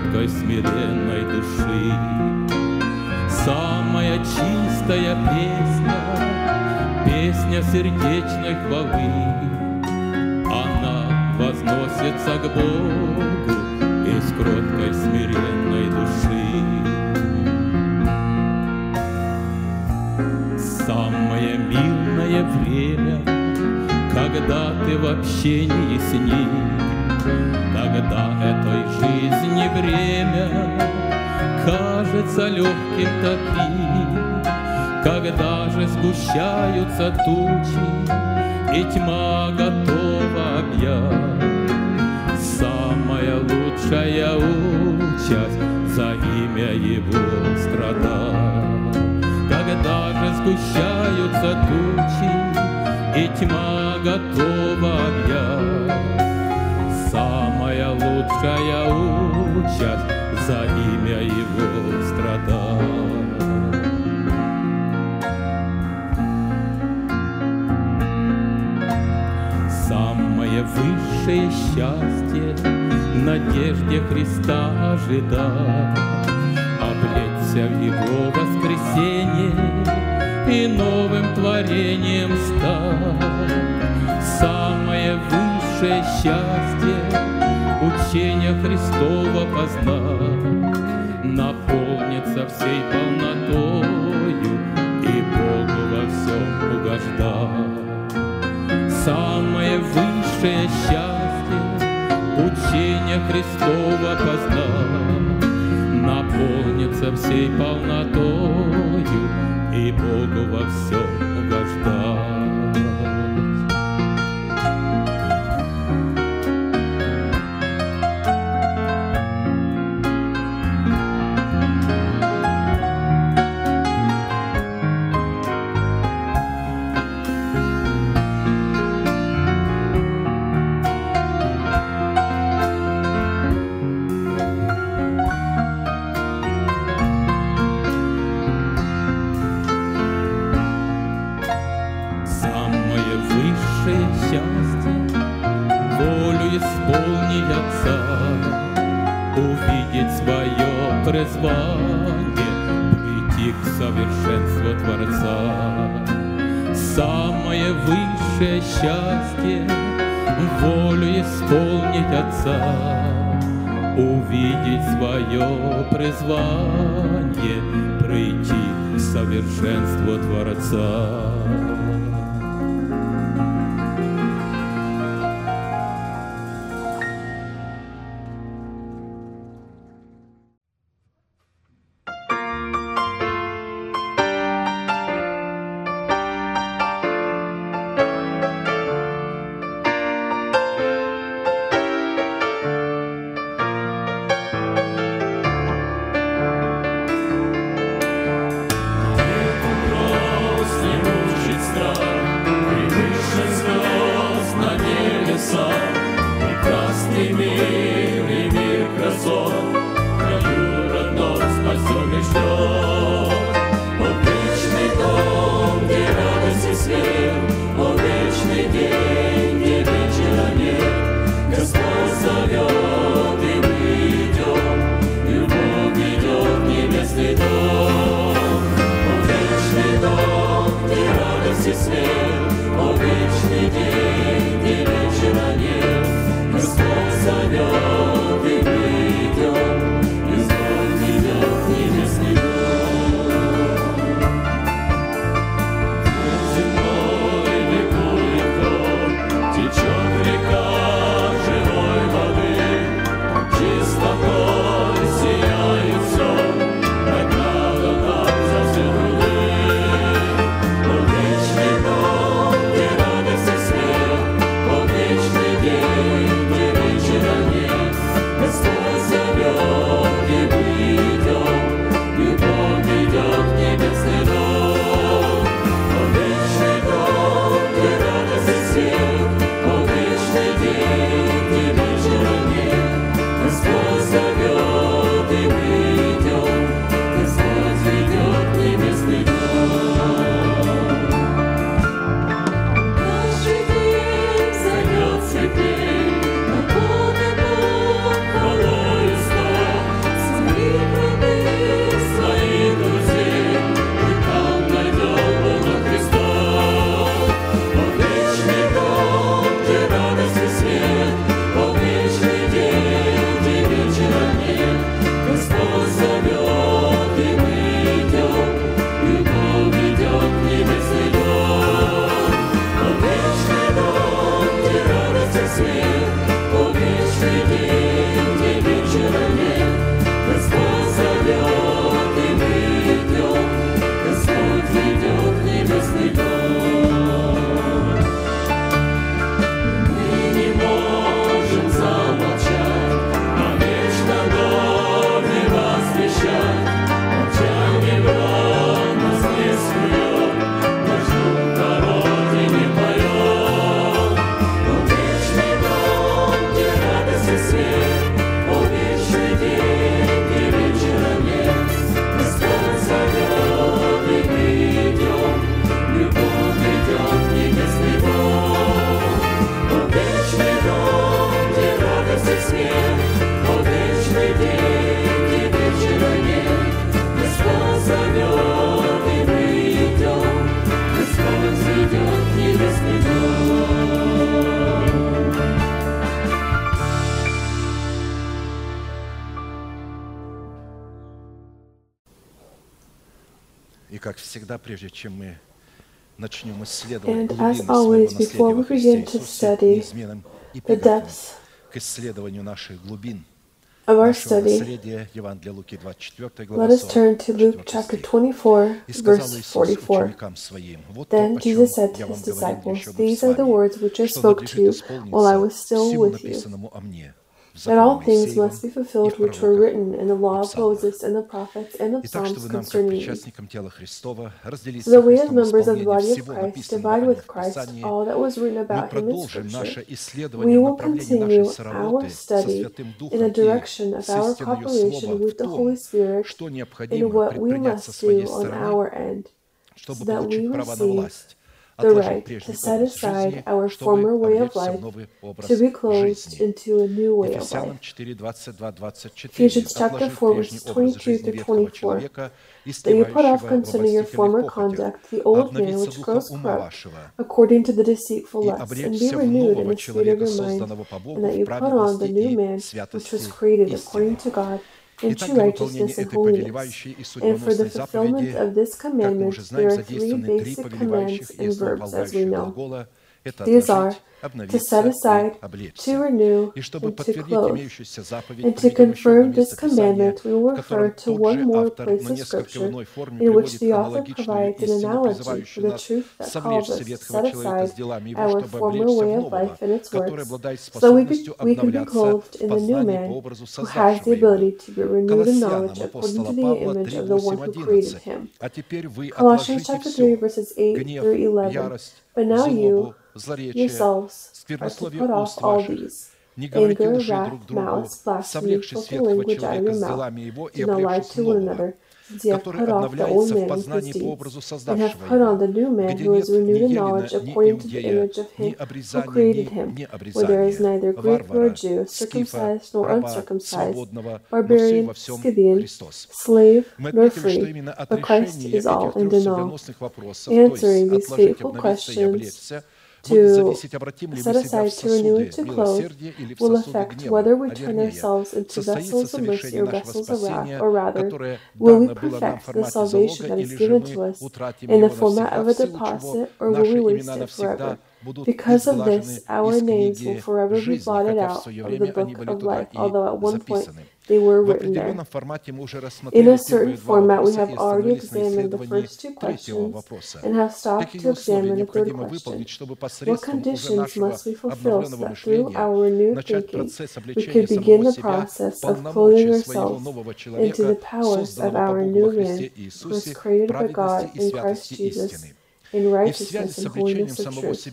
Кроткой смиренной души. Самая чистая песня, песня сердечной хвалы, Она возносится к Богу из кроткой смиренной души. Самое мирное время, когда ты в общении с Тогда этой жизни время кажется легким таким, Когда же сгущаются тучи, и тьма готова объять. Самая лучшая участь за имя Его страдать. Когда же сгущаются тучи, и тьма готова Лучшая участь за имя Его страдать. Самое высшее счастье надежде Христа ожидать, облечься в Его воскресенье и новым творением стать. Самое высшее счастье учения Христова познать, наполниться всей полнотою и Богу во всем угождать. Самое высшее счастье учения Христова познать, наполниться всей полнотою и Богу во всем угождать. И как всегда, прежде чем мы начнем исследовать And глубины as своего always, наследия before во we Христе begin to Иисусе, study неизменным и the приготовим depths к исследованию наших глубин, of our нашего study, наследия Евангелия Луки 24 глава let us turn to 44 Luke chapter стих. 24, И сказал verse Иисус 44. ученикам своим, вот то, Then о чем Jesus said я to вам his говорил disciples, еще был These с are the вами, words which I что spoke to you надлежит while I was исполниться still всему with you. that all things must be fulfilled which were written in the law of Moses and the prophets and the Psalms concerning you. So that we as members of the body of Christ divide with Christ all that was written about him in Scripture, we will continue our study in the direction of our cooperation with the Holy Spirit in what we must do on our end, so that we receive the right to set aside our former way of life to be clothed into a new way of life. Ephesians chapter 4, verses 22 through 24. That you put off concerning your former conduct the old man which grows corrupt according to the deceitful lusts, and be renewed in the spirit of your mind, and that you put on the new man which was created according to God in true righteousness and holiness. And for the fulfillment of this commandment, there are three basic commands and verbs, as we know. These are to set aside, to renew, and to close. And to confirm this commandment, we will refer to one more place of Scripture in which the author provides an analogy for the truth that calls us to set aside our former way of life and its works, so we, be, we can be clothed in the new man who has the ability to be renewed in knowledge according to the image of the one who created him. Colossians chapter 3, verses 8 through 11. But now you, yourselves, Сквернословие уст ваших. Не говорите лжи друг другу, совлекший свет этого человека с делами его и облекшись нового, который обновляется в познании по образу создавшего его, где нет ни Еллина, ни Иудея, ни обрезания, ни необрезания, варвара, скифа, раба, свободного, но все во всем Христос. Мы отметили, что именно от решения этих трехсудьбоносных вопросов, то есть отложить, обновиться и облечься, to set aside to renew to clothe will affect whether we turn ourselves into vessels of mercy or vessels of wrath, or rather, will we perfect the salvation that is given to us in the format of a deposit, or will we waste it forever? Because of this, our names will forever be blotted out of the book of life, although at one point they were written there. In a certain format, we have already examined the first two questions and have stopped to examine the third question. What conditions must we fulfill so that through our new thinking we could begin the process of clothing ourselves into the powers of our new man who was created by God in Christ Jesus in righteousness and holiness of truth.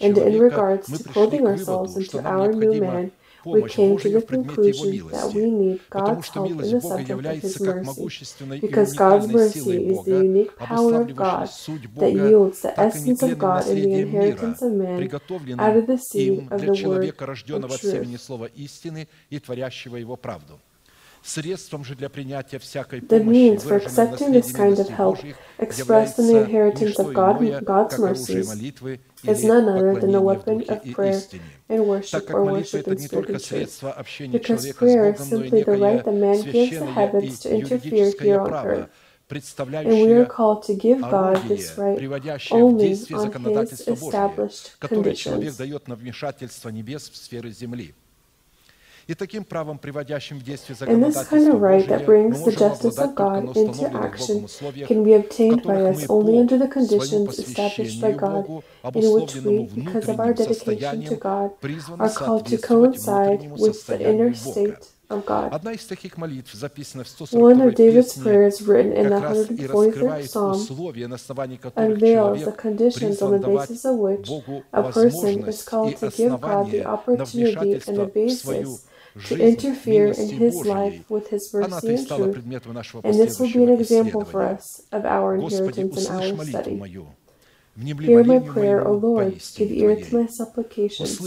And in regards to clothing ourselves into our new man, we came to the conclusion that we need God's help in the subject of His mercy, because God's mercy is the unique power of God that yields the essence of God in the inheritance of man out of the seed of the Word of truth. The means for accepting this kind of help expressed in the inheritance of God, God's mercies is none other than the weapon of prayer and worship or worship in spirit and truth. Because prayer is simply the right that man gives the heavens to interfere here on earth and we are called to give God this right only on His established conditions. И таким правом, приводящим в действие законодательство kind of right Божие, мы можем обладать только на установленных Богом условиях, в которых мы по своему посвящению Богу, обусловленному внутренним состоянием, призваны соответствовать внутреннему состоянию Бога. of God. One of David's prayers written in the 143rd Psalm unveils the conditions on the basis of which a person is called to give God the opportunity and the basis to interfere in his life with his mercy and truth, and this will be an example for us of our inheritance and our study. Hear my prayer, O Lord, give ear to my supplications.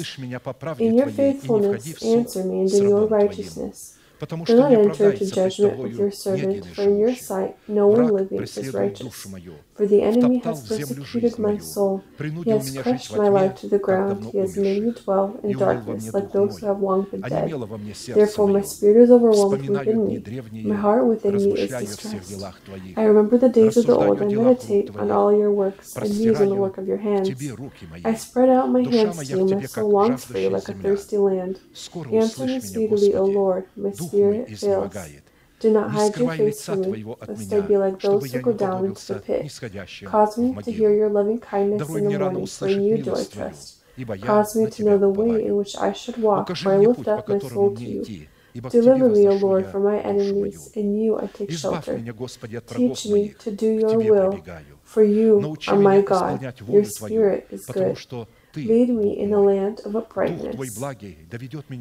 In your faithfulness, answer me, and in your righteousness. Do not enter into judgment with your servant, for in your sight. No one living is righteous. For the enemy has persecuted my soul, he has crushed my life to the ground, he has made me dwell in darkness like those who have long been dead. Therefore my spirit is overwhelmed within me, my heart within me is distressed. I remember the days of the old, I meditate on all your works, and muse on the work of your hands. I spread out my hands to you, my soul longs for you like a thirsty land. Answer me speedily, O Lord, my Spirit fills. Do not hide your face from me, lest I be like those who go down into the pit. Cause me to hear your loving kindness in the morning, for in you do I trust. Cause me to know the way in which I should walk, for I lift up my soul to you. Deliver me, O Lord, from my enemies. In you I take shelter. Teach me to do your will, for you are my God. Your spirit is good lead me in the land of uprightness.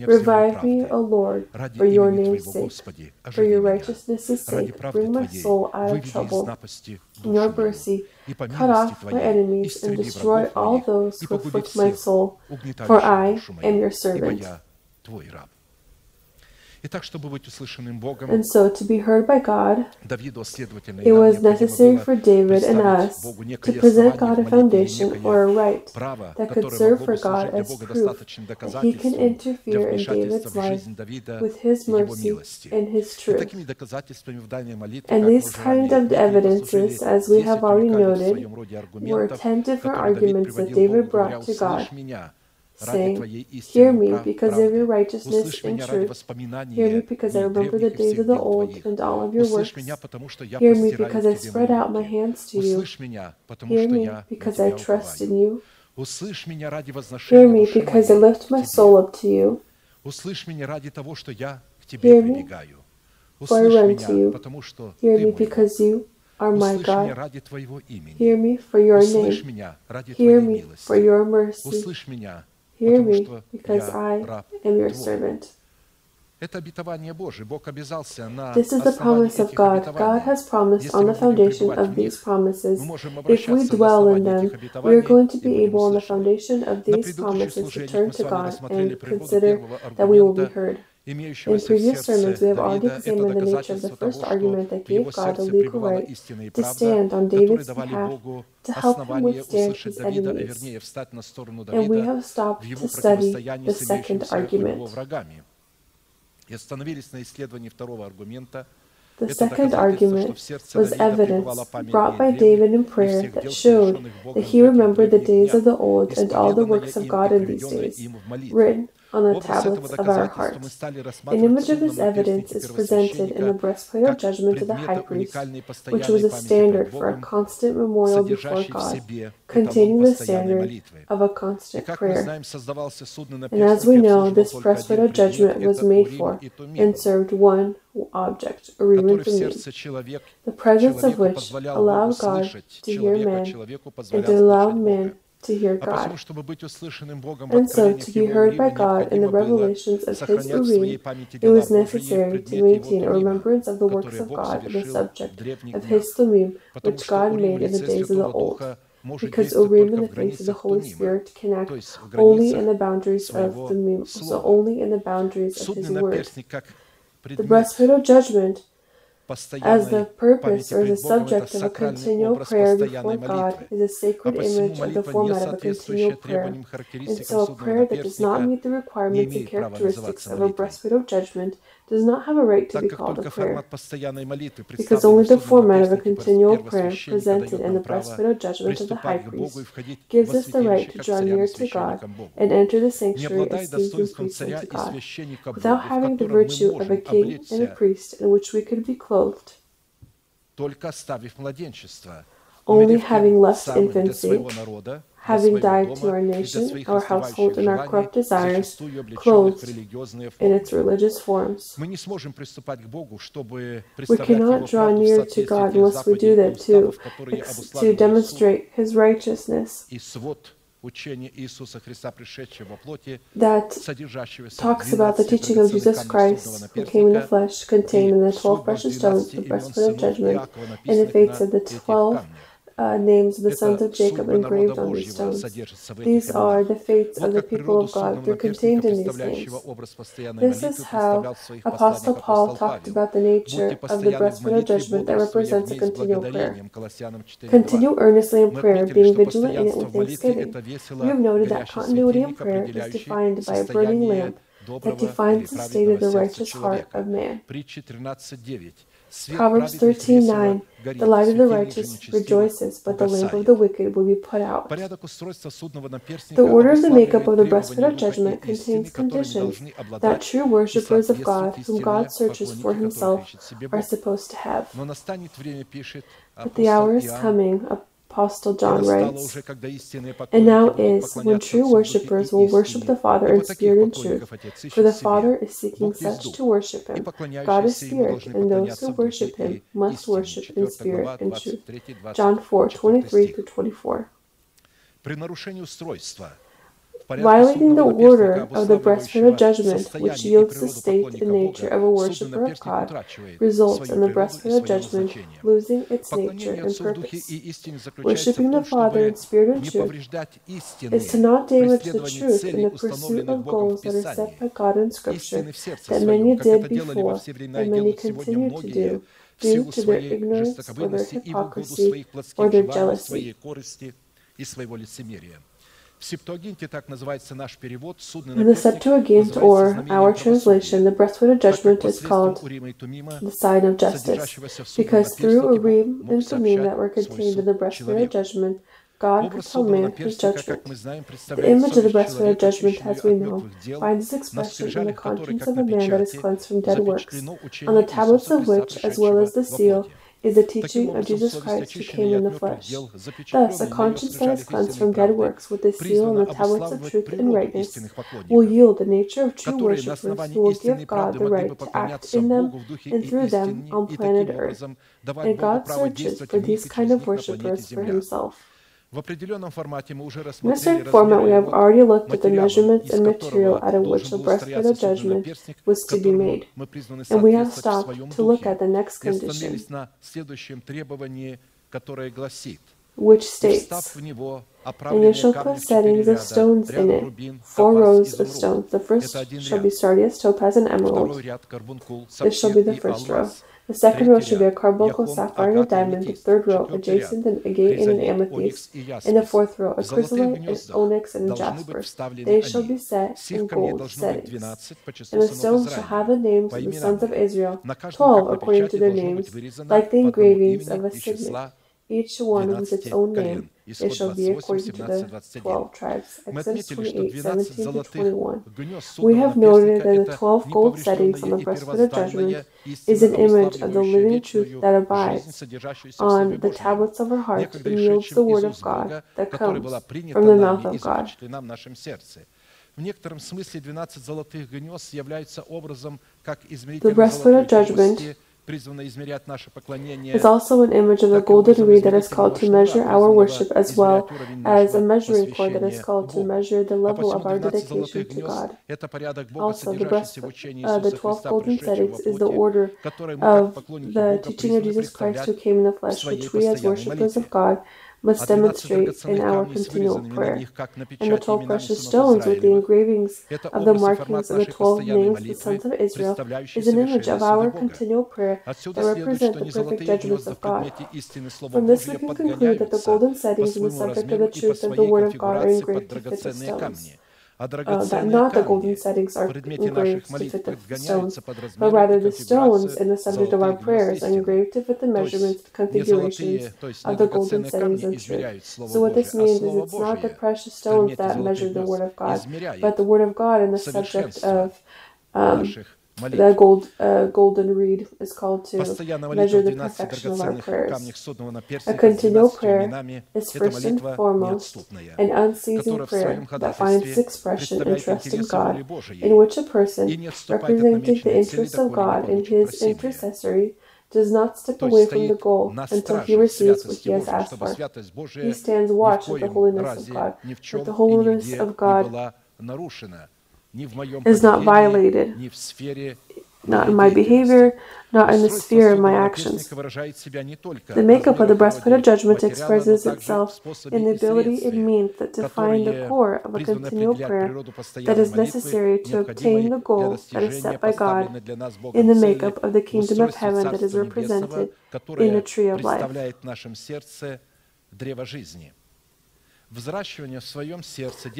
Revive me, O Lord, for your name's sake, for your righteousness' sake. Bring my soul out of trouble. In your mercy, cut off my enemies and destroy all those who afflict my soul, for I am your servant. И так, чтобы быть услышанным Богом, And so to be heard by God, Давиду, it was necessary for David and us to present God a foundation or a right that could serve for God as proof that He can interfere in David's life with His mercy and His truth. And these kind of evidences, as we have already noted, were ten different arguments that David brought to God saying, Hear me because of your righteousness and truth. Hear me because I remember the days of the old and all of your works. Hear me because I spread out my hands to you. Hear me because I trust in you. Hear me because I lift my soul up to you. Hear me, for I run to you. Hear me because you are my God. Hear me for your name. Hear me for your mercy. Hear me, because I am your servant. This is the promise of God. God has promised on the foundation of these promises. If we dwell in them, we are going to be able on the foundation of these promises to turn to God and consider that we will be heard. In previous sermons, we have already examined the nature of the first argument that gave God a legal right to stand on David's behalf to help him withstand his enemies, and we have stopped to study the second argument. The second argument was evidence brought by David in prayer that showed that he remembered the days of the old and all the works of God in these days, written on the tablets of our hearts. An image of this evidence is presented in the breastplate of judgment of the high priest, which was a standard for a constant memorial before God, containing the standard of a constant prayer. And as we know, this breastplate of judgment was made for and served one object, Urim and Thummim, the presence of which allowed God to hear man and to allow man to hear God. And so, to be heard by God in the revelations of His Urim, it was necessary to maintain a remembrance of the works of God in the subject of His Thummim, which God made in the days of the old. Because Urim in the face of the Holy Spirit can act only in the boundaries of Thummim, so only in the boundaries of His Word. The breastplate of judgment as the purpose or the subject of a continual prayer before God is a sacred image of the format of a continual prayer, and so a prayer that does not meet the requirements and characteristics of a breastplate of judgment does not have a right to be called a prayer, because only the format of a continual prayer presented in the breastplate of judgment of the high priest gives us the right to draw near to God and enter the sanctuary as kings and priests God, without having the virtue of a king and a priest in which we could be clothed. Only having left infancy, having died to our nation, our household, and our corrupt desires, clothed in its religious forms. We cannot draw near to God unless we do that too, to demonstrate His righteousness. Учение Иисуса Христа, пришедшего во плоти, talks about the teaching of Jesus Christ, who came in the flesh, contained in the twelve precious stones, the breastplate of judgment, and the fates of the twelve uh, names of the sons of Jacob engraved on these stones. These are the fates of the people of God. They're contained in these names. This is how Apostle Paul talked about the nature of the breastplate of judgment that represents a continual prayer. Continue earnestly in prayer, being vigilant in it with thanksgiving. We have noted that continuity in prayer is defined by a burning lamp that defines the state of the righteous heart of man. Proverbs 13 9 The light of the righteous rejoices, but the lamp of the wicked will be put out. The order of the makeup of the breastplate of judgment contains conditions that true worshippers of God, whom God searches for himself, are supposed to have. But the hour is coming, Apostle John writes, And now is when true worshippers will worship the Father in spirit and truth, for the Father is seeking such to worship him. God is spirit, and those who worship him must worship in spirit and truth. John 4 23 24 violating the order of the breastplate of judgment, which yields the state and nature of a worshiper of God, results in the breastplate of judgment losing its nature and purpose. Worshipping the Father in spirit and truth is to not damage the truth in the pursuit of goals that are set by God in Scripture, that many did before and many continue to do due to their ignorance or their hypocrisy or their jealousy. The Septuagint, or our translation, the breastplate of judgment, is called the sign of justice, because through Urim and Thummim that were contained in the breastplate of judgment, God could tell man his judgment. The image of the breastplate of judgment, as we know, finds its expression in the conscience of a man that is cleansed from dead works, on the tablets of which, as well as the seal, is the teaching of Jesus Christ who came in the flesh. Thus, a conscience that is cleansed from dead works with the seal on the tablets of truth and rightness will yield the nature of true worshipers who will give God the right to act in them and through them on planet Earth, and God searches for these kind of worshipers for himself. In a certain format, we have already looked at the measurements and material out of which the breastplate of judgment was to be made, and we have stopped to look at the next condition, which states, and shall put settings of stones in it, four rows of stones. The first shall be sardius, topaz, and emerald. This shall be the first row. The second row should be a carbuncle, sapphire, and a diamond. The third row, a and agate, and an amethyst. In the fourth row, a chrysolite, an onyx, and a jasper. They shall be set in gold settings. And the stones shall have the names of the sons of Israel, twelve according to their names, like the engravings of a signet each one with its own name. It shall be according to the twelve tribes. Мы Exodus отметили, что 28, 12 17 to золотых 21. гнезд We судного have noted наперстника that the это 12 gold settings on the неповорожденная и breastplate of первозданная judgment истина, is an image of the living truth установившую that жизнь, abides содержащуюся в on Слове the Божьем, tablets of her heart некогда and yields исшедшем the word из of уст God Бога, that которая comes была принята from the mouth нами и of God. запечатлена в нашем сердце. В некотором смысле 12 золотых гнезд являются образом как The измерительной breastplate золотой of judgment трости, is also an image of the golden reed that is called to measure our worship as well as a measuring cord that is called to measure the level of our dedication to God. Also, the, breast, uh, the 12 golden settings is the order of the teaching of Jesus Christ who came in the flesh, which we as worshippers of God must demonstrate in our continual prayer. And the twelve precious stones with the engravings of the markings of the twelve names of the sons of Israel is an image of our continual prayer that represent the perfect judgments of God. From this we can conclude that the golden settings in the subject of the truth of the Word of God are engraved to fit the stones that not the golden settings are engraved to fit the stones, but rather the stones in the subject of our prayers are engraved to fit the measurements, configurations of the golden settings and truth. So what this means is it's not the precious stones that measure the Word of God, but the Word of God in the subject of um, the gold, uh, golden reed is called to measure the perfection of our prayers. A continual prayer is first and foremost an unceasing prayer that finds expression in trust in God, in which a person, representing the interests of God in his intercessory, does not step away from the goal until he receives what he has asked for. He stands watch at the holiness of God, that the holiness of God is not violated, not in my behavior, not in the sphere of my actions. The makeup of the breastplate of judgment expresses itself in the ability it means that to find the core of a continual prayer that is necessary to obtain the goal that is set by God in the makeup of the kingdom of heaven that is represented in the tree of life.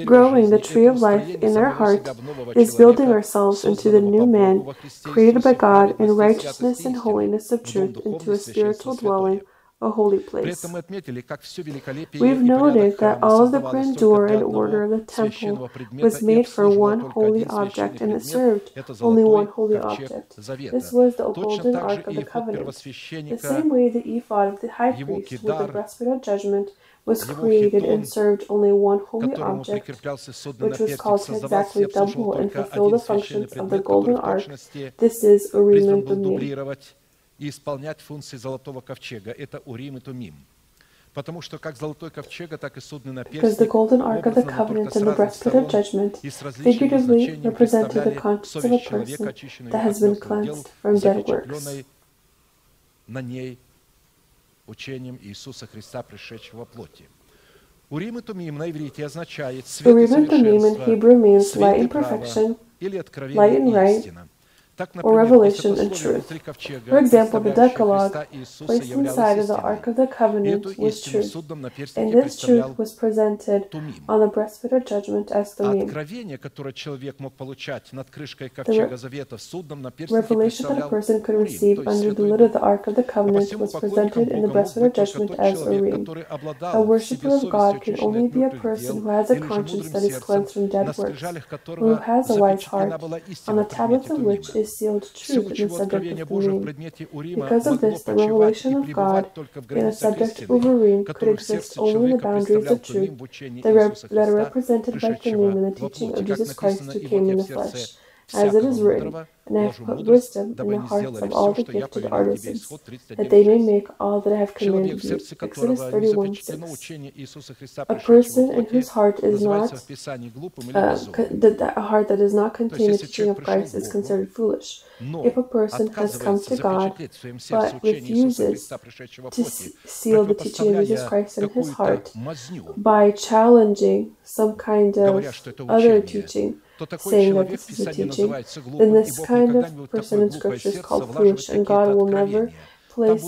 Growing the tree of life in our heart is building ourselves into the new man created by God in righteousness and holiness of truth into a spiritual dwelling, a holy place. We've noted that all of the grandeur and order of the temple was made for one holy object and it served only one holy object. This was the golden ark of the covenant. The same way the ephod of the high priest with the breastplate of judgment was created and served only one holy object, which was called to exactly double and fulfill the functions of the golden ark. This is Urim and Thummim. и исполнять функции золотого ковчега. Это Урим и Тумим. Потому что как золотой ковчега, так и судный Because the golden ark of the covenant and the breastplate of judgment figuratively represented the conscience of a person that has been cleansed from dead works. на ней Учением Иисуса Христа, пришедшего плоти. Урим и Тумим на иврите означает свет и совершенство, свет и или откровение истина. Or revelation and truth. For example, the Decalogue, placed inside of the Ark of the Covenant, was truth, and this truth was presented on the breastplate of judgment as the. The revelation that a person could receive under the lid of the Ark of the Covenant was presented in the breastplate of judgment as Urim. A worshipper of God can only be a person who has a conscience that is cleansed from dead works, who has a wise heart, on the tablets of which is is sealed truth in the subject of Urim. Because of this, the revelation of God in the subject of Urim could exist only in the boundaries of truth that, rep- that are represented by Thummim in the teaching of Jesus Christ who came in the flesh. As it is written, and I have put wisdom in the hearts of all the gifted artisans, that they may make all that I have commanded you. Exodus 31 6. A person in whose heart is not, uh, that, a heart that does not contain the teaching of Christ is considered foolish. If a person has come to God but refuses to seal the teaching of Jesus Christ in his heart by challenging some kind of other teaching, saying that this is a teaching, then this kind of person in Scripture is called foolish, and God will never place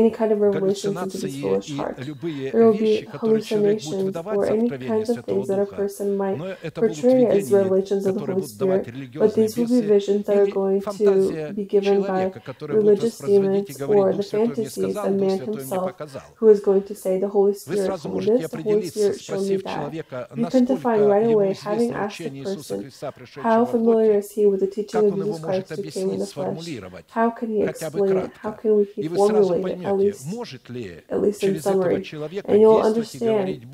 any kind of revelations into this foolish heart. There will be hallucinations or any kinds of things that a person might portray as revelations of the Holy Spirit, but these will be visions that are going to be given by religious demons or the fantasies of man himself who is going to say, The Holy Spirit told this, the Holy Spirit showed me that. You can define right away, having asked the person, how familiar is he with the teaching of Jesus Christ who came in the flesh? How can he explain it? How can we formulated, at least, at least in summary. And you'll understand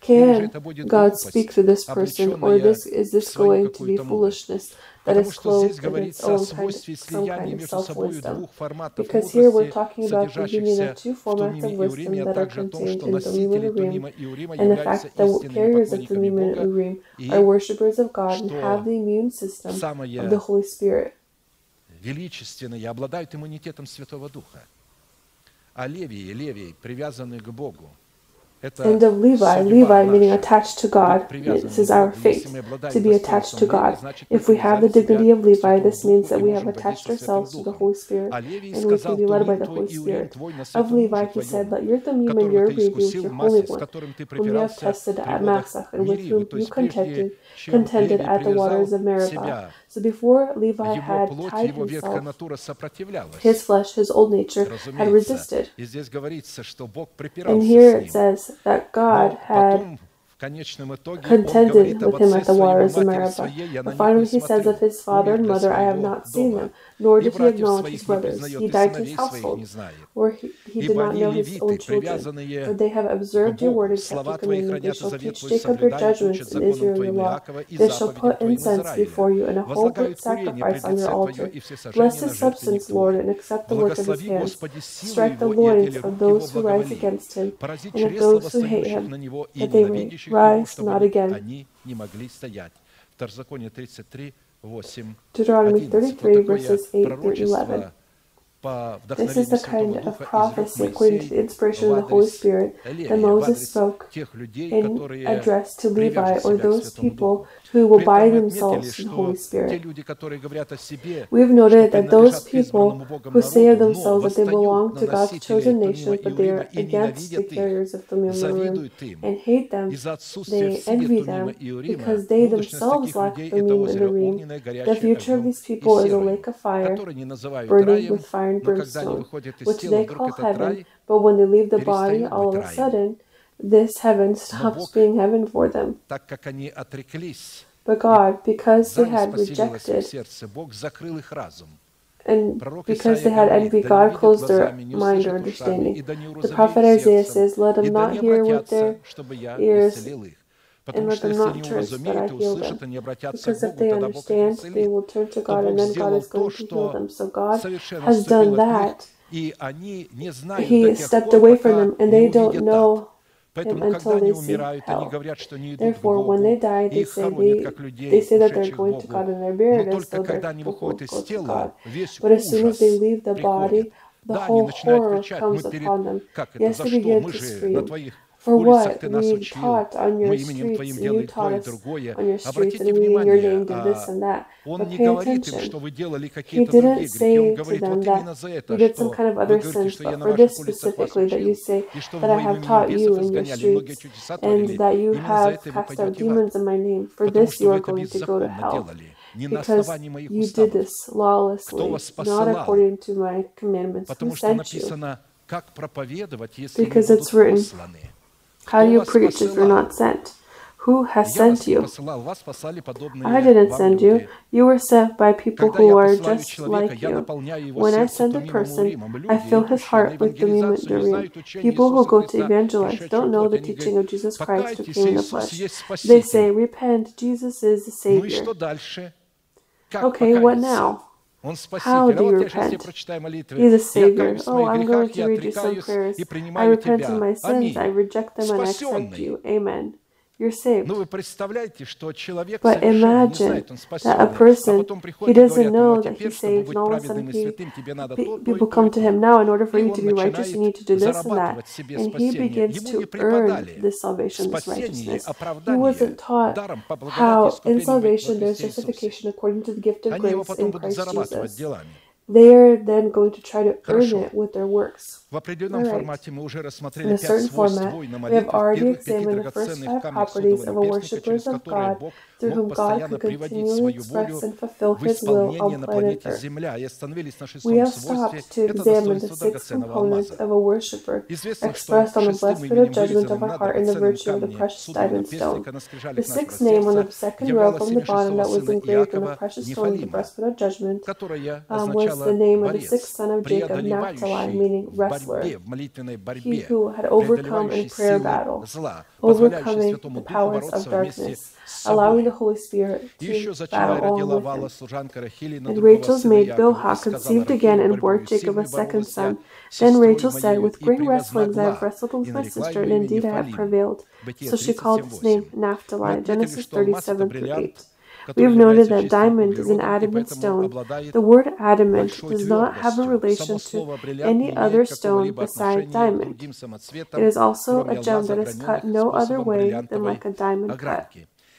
Can God speak to this person, or this is this going to be foolishness that is clothed in its own kind, some kind of self-wisdom? Because here we're talking about the union of two formats of wisdom that are contained in Thummim and Urim, and the fact that carriers of Thummim and Urim are worshippers of God and have the immune system of the Holy Spirit величественные, обладают иммунитетом Святого Духа. А левии, левии, привязанные к Богу, and of Levi, Levi meaning attached to God. This is our fate, to be attached to God. If we have the dignity of Levi, this means that we have attached ourselves to the Holy Spirit and we can be led by the Holy Spirit. Of Levi, he said, Let your Thummim and your Urim with your Holy One, whom you have tested at Massah, and with whom you contended contended at the waters of Meribah. So before Levi had tied himself, his flesh, his old nature, had resisted. And here it says that God had contended with him at the waters of Meribah. But finally he says of his father and mother, I have not seen them, nor did he acknowledge his brothers. He died to his household, or he, he did not know his own children. For they have observed your word and kept your commandment. They shall teach Jacob your judgments and Israel your law. They shall put incense before you and a whole burnt sacrifice on your altar. Bless his substance, Lord, and accept the work of his hands. Strike the loins of those who rise against him, and of those who hate him, that they may rise not again. они не могли стоять. Второзаконие 33, 8, Deuteronomy 33, verses 8 through 11. This is the kind of prophecy according to the inspiration of the Holy Spirit that Moses spoke in address to Levi or those people who will bind themselves the Holy Spirit. We have noted that those people who say of themselves that they belong to God's chosen nation, but they are against the carriers of the Memorium and hate them, they envy them because they themselves lack the meaning and the. The future of these people is a lake of fire, burning with fire and brimstone, which they call heaven, but when they leave the body, all of a sudden, this heaven stops being heaven for them. But God, because they had rejected, and because they had envy, God closed their mind or understanding. The prophet Isaiah says, Let them not hear with their ears Потому let что them если not они turn, so that I уразумеют и heal them. услышат, и не обратятся к Because if Богу, they тогда Бог их understand, they исцелит. will turn to То God, and Бог then God сделал is то, going to heal что them. So God совершенно has done отступил от них, that. и они не знают He до тех stepped пор, away пока from them, and не they don't увидят ад. know Поэтому, him когда until они they see умирают, они hell. говорят, что они идут к Therefore, when they Богу, die, и they их say хоронят they, как людей, they say that they're ушедших к going to Богу. God and they're buried Но as только though когда they're они people who выходят go из to God. тела, весь But as soon as they ужас leave the body, приходит. the Да, они whole начинают horror кричать, comes мы перед... upon them. Как это? Yes, За they что? begin Мы to же на scream. твоих for what we taught on your streets, you taught us on your streets, and we in your name did this and that. But pay attention. He didn't say to them that you did some kind of other sins, but for this specifically, that you say that I have taught you in your streets, and that you have cast out demons in my name. For this you are going to go to hell because you did this lawlessly, not according to my commandments. Who sent you? Because it's written, how do you preach if you're not sent? Who has sent you? I didn't send you. You were sent by people who are just like you. When I send a person, I fill his heart with the Urim. People who go to evangelize don't know the teaching of Jesus Christ who came in the flesh. They say, Repent, Jesus is the Savior. Okay, what now? I repent? He's a Savior. Oh, I'm going to read you some prayers. I repent of my sins. I reject them and accept you. Amen you're saved. But imagine that a person, he doesn't know that he's saved, and all of a sudden he, people come to him now, in order for you to be righteous, you need to do this and that. And he begins to earn this salvation, this righteousness. He wasn't taught how in salvation there's justification according to the gift of grace in Christ Jesus. They are then going to try to earn it with their works. В определенном формате мы уже рассмотрели пять свойств воина молитвы, пяти драгоценных камней судного перстника, через которые Бог мог постоянно приводить свою волю в исполнение на планете Земля и остановились на шестом свойстве, это достоинство драгоценного алмаза. Известно, что шестым именем вырезанным на драгоценном камне судного перстника на скрижалях нашего сердца являлось имя шестого сына Иакова Нефалима, которое означало «борец», преодолевающий wrestler, he who had overcome in prayer battle, overcoming the powers of darkness, allowing the Holy Spirit to battle all with him. And Rachel's maid Bilhah conceived again and bore Jacob a second son. Then Rachel said, With great wrestlings I have wrestled with my sister, and indeed I have prevailed. So she called his name Naphtali, Genesis 37 through 8. We have noted that diamond is an adamant stone. The word adamant does not have a relation to any other stone besides diamond. It is also a gem that is cut no other way than like a diamond cut.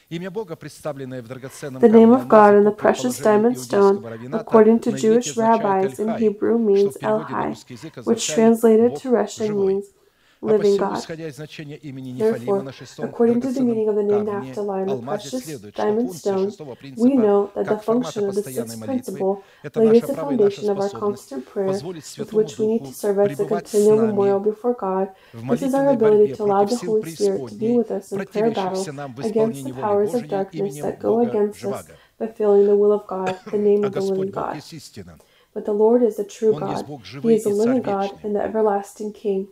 The name of God in the precious diamond stone, according to Jewish rabbis in Hebrew, means El Hai, which translated to Russian means living God. Therefore, according to the meaning of the name Naphtali and precious diamond stones, we know that the function of the sixth principle lays the foundation of our constant prayer with which we need to serve as a continual memorial before God. This is our ability to allow the Holy Spirit to be with us in prayer battle against the powers of darkness that go against us fulfilling the will of God, the name of the living God. But the Lord is the true God. He is the living God and the everlasting King.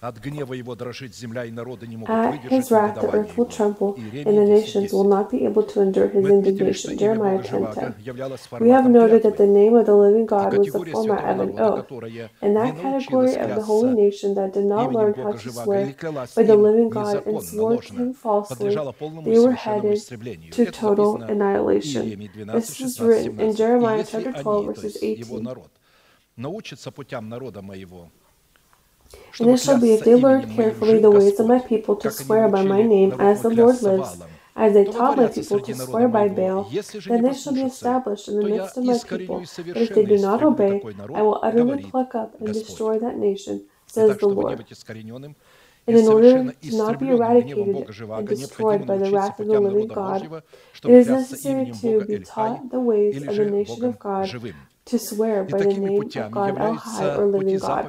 От гнева его дрожит земля, и народы не могут At his wrath, the earth will tremble, and the nations will not be able to endure his indignation. Jeremiah 10:10. We have noted that the name of the living God was the format of an oath, and that category of the holy nation that did not learn how to swear by the living God and swore to him falsely, they were headed to total annihilation. This is written in Jeremiah chapter 12, verses 18. And it shall be if they learn carefully the ways of my people to swear by my name as the Lord lives, as they taught my people to swear by Baal, then they shall be established in the midst of my people. But if they do not obey, I will utterly pluck up and destroy that nation, says the Lord. And in order to not be eradicated and destroyed by the wrath of the living God, it is necessary to be taught the ways of the nation of God to swear by the name of God El Hai or living God.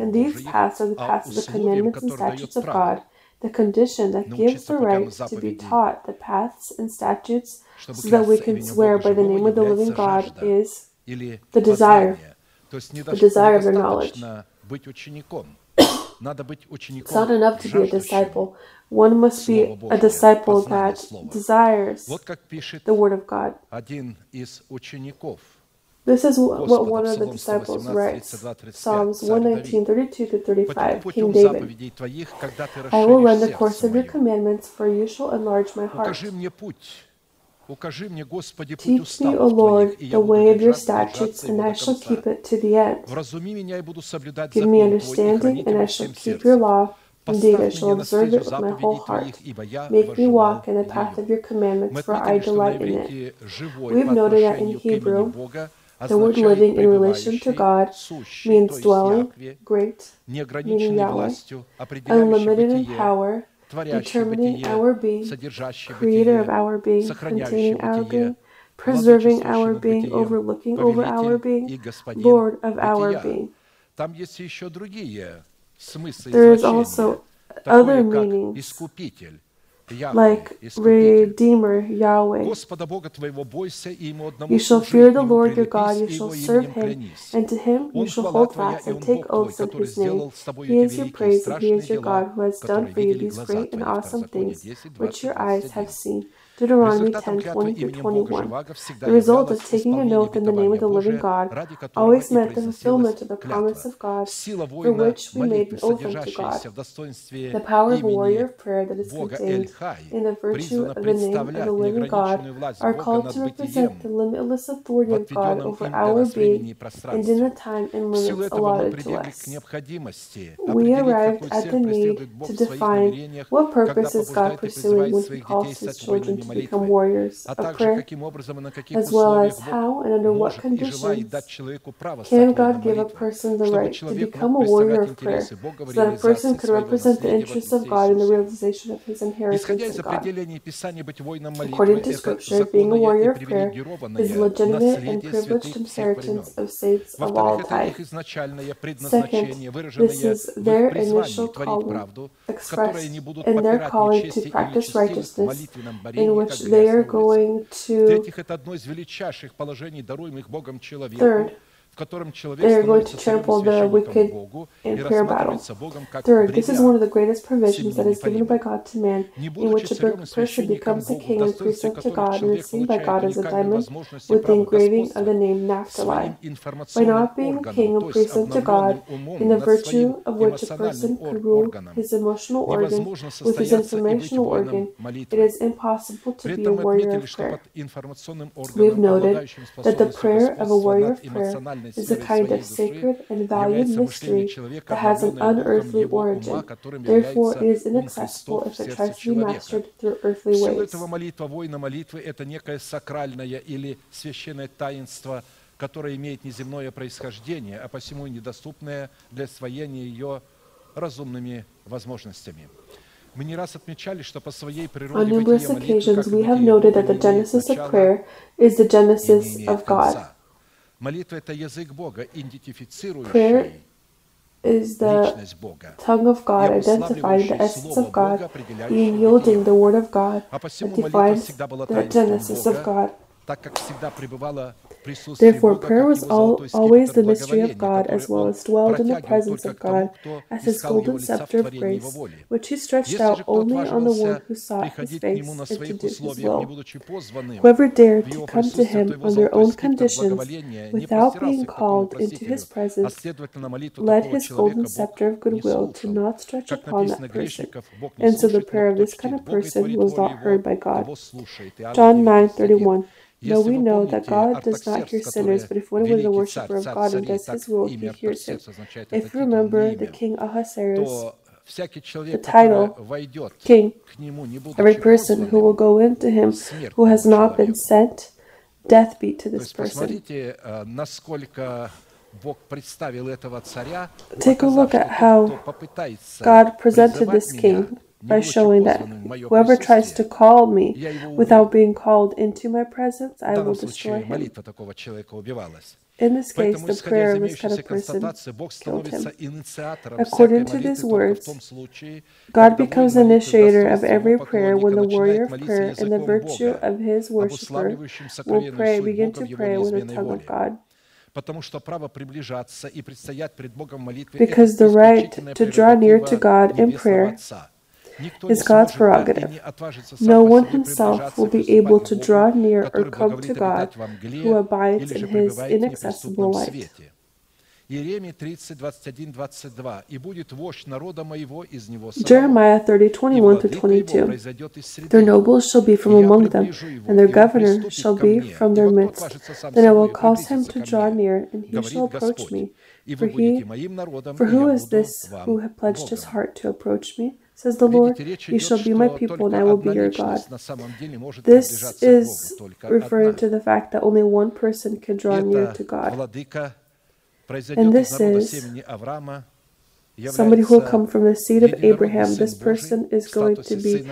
And these paths are the paths of the commandments and statutes of God, the condition that gives the right to be taught the paths and statutes so that we can swear by the name of the living God is the desire, the desire of their knowledge. It's not enough to be a disciple. One must be a disciple that desires the Word of God. This is what one of the disciples writes Psalms 119, 32 to 35, King David. I will run the course of your commandments, for you shall enlarge my heart. Teach me, O Lord, the way of your statutes, and I shall keep it to the end. Give me understanding, and I shall keep your law. Indeed, I shall observe it with my whole heart. Make me walk in the path of your commandments, for I delight in it. We've noted that in Hebrew, the word living in relation to God means dwelling, great, meaning Yahweh, unlimited in power, determining our being, creator of our being, containing our being, preserving our being, overlooking over our being, Lord of our being. There is also other meanings like Redeemer Yahweh. You shall fear the Lord your God, you shall serve him, and to him you shall hold fast and take oaths in his name. He is your praise, and he is your God who has done for you these great and awesome things which your eyes have seen. Deuteronomy 10, 20-21. The result of taking a oath in the name of the living God always meant the fulfillment of the promise of God for which we made an oath unto God. The power of warrior prayer that is contained in the virtue of the name of the living God are called to represent the limitless authority of God over our being and in the time and limits allotted to us. We arrived at the need to define what purpose is God pursuing when He calls His children to become warriors of prayer, as well as how and under what conditions can God give a person the right to become a warrior of prayer, so that a person could represent the interests of God in the realization of his inheritance of God. According to Scripture, being a warrior of prayer is legitimate and privileged inheritance of saints of all types. Second, this is their initial calling expressed in their calling to practice righteousness in which they are going to. Third, they are going to trample the wicked in prayer battle. Third, this is one of the greatest provisions that is given by God to man, in which a person becomes a king and priest unto God and is seen by God as a diamond with the engraving of the name Naphtali. By not being a king and priest unto God, in the virtue of which a person can rule his emotional organ with his informational organ, it is impossible to be a warrior of prayer. We have noted that the prayer of a warrior of prayer is a kind of sacred and valued mystery that has an unearthly origin, therefore it is inaccessible if it tries to be mastered through earthly ways. имеет неземное происхождение, а посему недоступное для освоения ее разумными возможностями. On numerous occasions, we have noted that the genesis of prayer is the genesis of God. Молитва – это язык Бога, идентифицирующий is the tongue of God identifying the essence of God, yielding the word of God that defines the genesis of God. Therefore, prayer was all, always the mystery of God as well as dwelled in the presence of God as his golden scepter of grace, which he stretched out only on the one who sought his face and to do his will. Whoever dared to come to him on their own conditions without being called into his presence led his golden scepter of goodwill to not stretch upon that person, and so the prayer of this kind of person was not heard by God. John 9 31. No, we know that God does not hear sinners, but if one was a worshiper of God and does his will, he hears him. If you remember the king Ahasuerus, the title king, every person who will go into him who has not been sent, death be to this person. Take a look at how God presented this king by showing that whoever tries to call me without being called into my presence, I will destroy him. In this case, the prayer of this kind of person killed him. According to these words, God becomes initiator of every prayer when the warrior of prayer and the virtue of his worshiper will pray, begin to pray with the tongue of God. Because the right to draw near to God in prayer is God's prerogative. No one himself will be able to draw near or come to God who abides in his inaccessible light. 30, 21, 22. «И будет вождь народа моего из него самого, Jeremiah 30, 21-22. Their nobles shall be from among them, and their governor shall be from their midst. Then I will cause him to draw near, and he shall approach me. For, he, for who is this who has pledged his heart to approach me? says the Lord. You shall be my people, and I will be your God. This is referring to the fact that only one person can draw near to God. And this is somebody who will come from the seed of Abraham. This person is going to be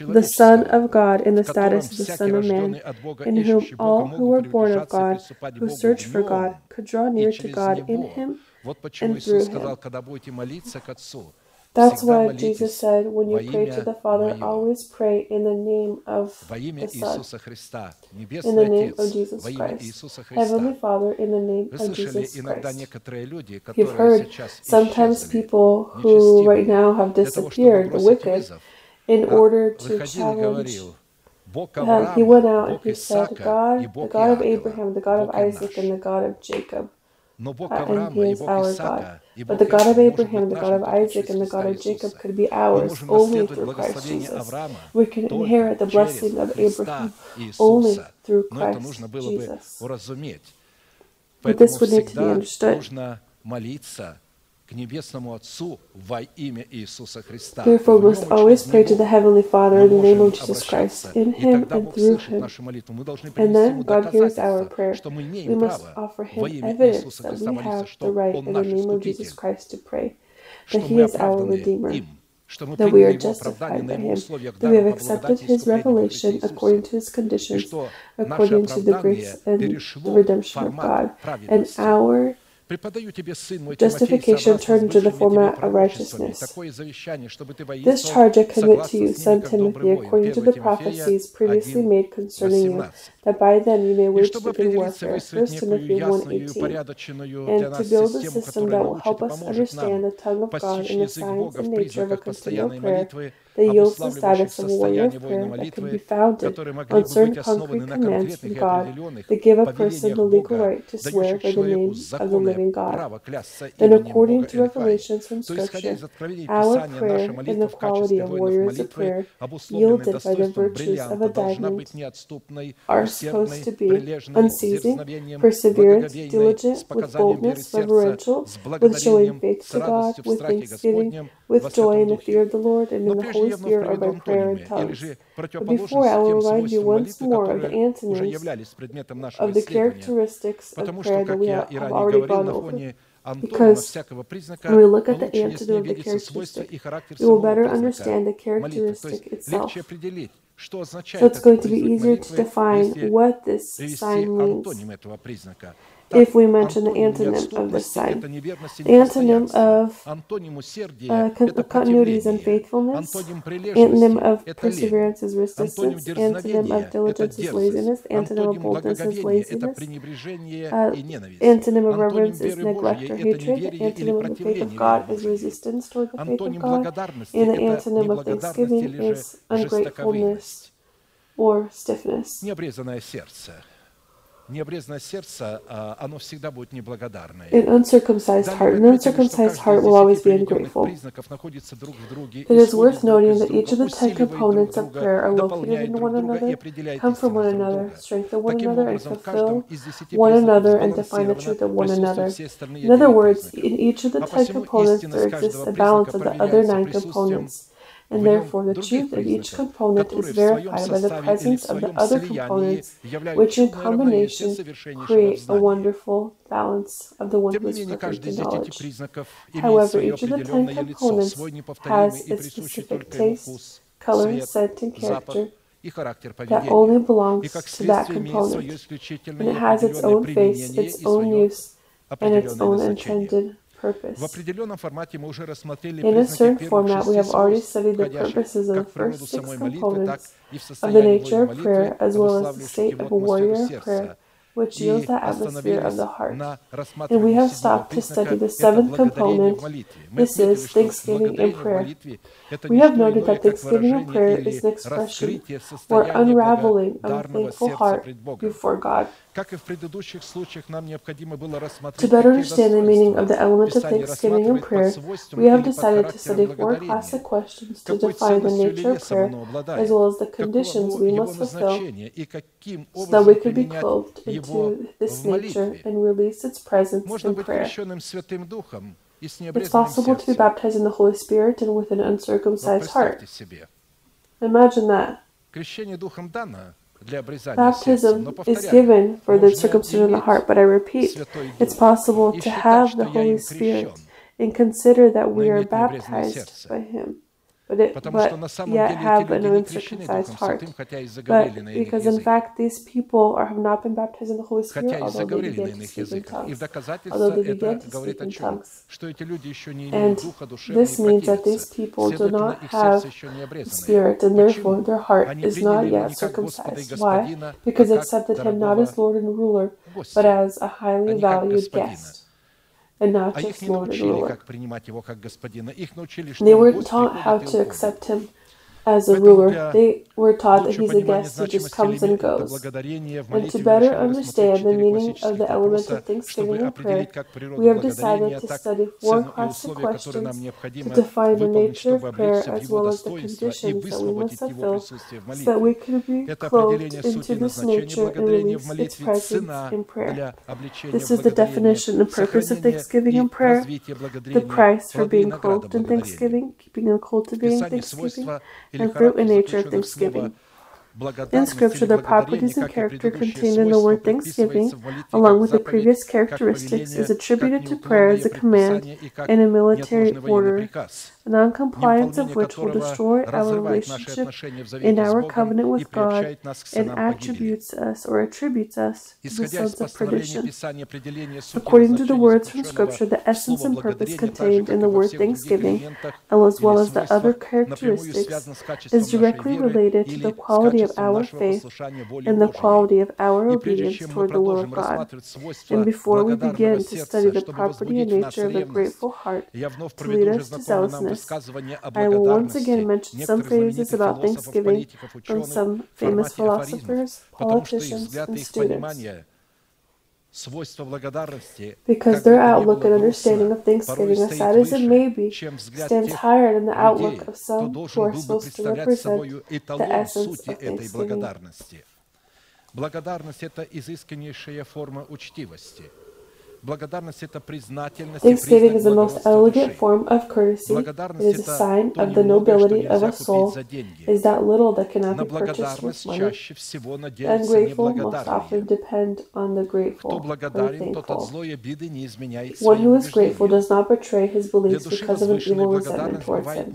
the Son of God in the status of the Son of Man, in whom all who were born of God, who search for God, could draw near to God in him and through him. That's why Jesus said, when you pray to the Father, always pray in the name of the Son, in the name of Jesus Christ. Heavenly Father, in the name of Jesus Christ. You've heard sometimes people who right now have disappeared, the wicked, in order to challenge um, he went out and he said, God, the God of Abraham, the God of Isaac, and the God of Jacob. Uh, and he is our God. But the God of Abraham, the God of Isaac, and the God of Jacob could be ours only through Christ Jesus. We can inherit the blessing of Abraham only through Christ Jesus. But this would need to be understood. Therefore, we must always pray to the Heavenly Father in the name of Jesus Christ, in Him and through Him. And then God hears our prayer. We must offer Him evidence that we have the right in the name of Jesus Christ to pray, that He is our Redeemer that we are justified by Him, that we have accepted His revelation according to His conditions, according to the grace and the redemption of God, and our Justification turned into the format of righteousness. This charge I commit to you, son Timothy, according to the prophecies previously made concerning you, that by them you may wage the good warfare. 1 Timothy 1.18 And to build a system that will help us understand the tongue of God in the science and nature of a continual prayer that yields the status of a warrior prayer that can be founded on certain concrete commands from God that give a person the legal right to swear by the name of the living regarding God, then according to revelations from Scripture, our prayer and the quality of warriors of prayer yielded by the virtues of a diamond are supposed to be unceasing, perseverant, diligent, with boldness, reverential, with showing faith to God, with thanksgiving, with joy in the fear of the Lord, and in the Holy Spirit of our prayer and tongues. But before, I will remind you once more of the antonyms of the characteristics of prayer that we have already gone because when we look at the antidote of the characteristic, we will better understand the characteristic itself. So it's going to be easier to define what this sign means if we mention the uh, antonym of this sign. Antonym of uh, con- continuity is unfaithfulness, antonym of perseverance is resistance, antonym of diligence is laziness, antonym of boldness is laziness, uh, antonym of reverence is neglect or hatred, antonym of the faith of God is resistance toward the faith of God, and the antonym of thanksgiving is ungratefulness or stiffness. An uncircumcised heart. An uncircumcised heart will always be ungrateful. It is worth noting that each of the ten components of prayer are located in one another, come from one another, strengthen one another, and fulfill one another and define the truth of one another. In other words, in each of the ten components there exists a balance of the other nine components and therefore the truth of each component is verified by the presence of the other components, which in combination create a wonderful balance of the one who is perfect in knowledge. However, each of the ten components has its specific taste, color, scent, and character that only belongs to that component, and it has its own face, its own use, and its own intended in a certain format, we have already studied the purposes of the first six components of the nature of prayer, as well as the state of a warrior of prayer, which yields the atmosphere of the heart. And we have stopped to study the seventh component. This is thanksgiving in prayer. We have noted that thanksgiving in prayer is an expression or unraveling of a thankful heart before God. To better understand the meaning of the element of thanksgiving in prayer, we have decided to study four classic questions to define the nature of prayer as well as the conditions we must fulfill so that we could be called into this nature and release its presence in prayer. It's possible to be baptized in the Holy Spirit and with an uncircumcised heart. Imagine that. Baptism is given for the circumcision of the heart, but I repeat, it's possible to have the Holy Spirit and consider that we are baptized by Him but, it, but yet have an uncircumcised heart. But because in fact these people are, have not been baptized in the Holy Spirit, although they began to speak in tongues. Although they began to speak in tongues. And this means that these people do not have spirit, and therefore their heart is not yet circumcised. Why? Because they accepted him not as Lord and ruler, but as a highly valued guest and not just Lord and Lord. They weren't taught how to accept Him. As a ruler, they were taught that he's a guest who just comes and goes. And to better understand the meaning of the element of thanksgiving and prayer, we have decided to study four classic questions to define the nature of prayer as well as the conditions that we must fulfill so that we can be clothed into this nature and release its presence in prayer. This is the definition and purpose of thanksgiving and prayer, the price for being clothed in thanksgiving, keeping and cultivating thanksgiving, and fruit and nature of thanksgiving. In Scripture, the properties and character contained in the word thanksgiving, along with the previous characteristics, is attributed to prayer as a command and a military order, non-compliance of which will destroy our relationship in our covenant with God and attributes us or attributes us to the sons of perdition. According to the words from Scripture, the essence and purpose contained in the word thanksgiving, as well as the other characteristics, is directly related to the quality of our faith and the quality of our obedience toward the will of God. And before we begin to study the property and nature of a grateful heart to lead us to zealousness, Christmas. I will once again mention some phrases about Thanksgiving from some famous philosophers, politicians, and students. Because their outlook and understanding of Thanksgiving, as sad as it may be, stands higher than the outlook of some who are supposed to represent the essence of Thanksgiving. Благодарность – это изысканнейшая форма учтивости – Thanksgiving is the most elegant form of courtesy. It is a sign of the nobility of a soul, is that little that cannot be purchased with money. Ungrateful most often depend on the grateful or thankful. One who is grateful does not betray his beliefs because of an evil resentment towards him.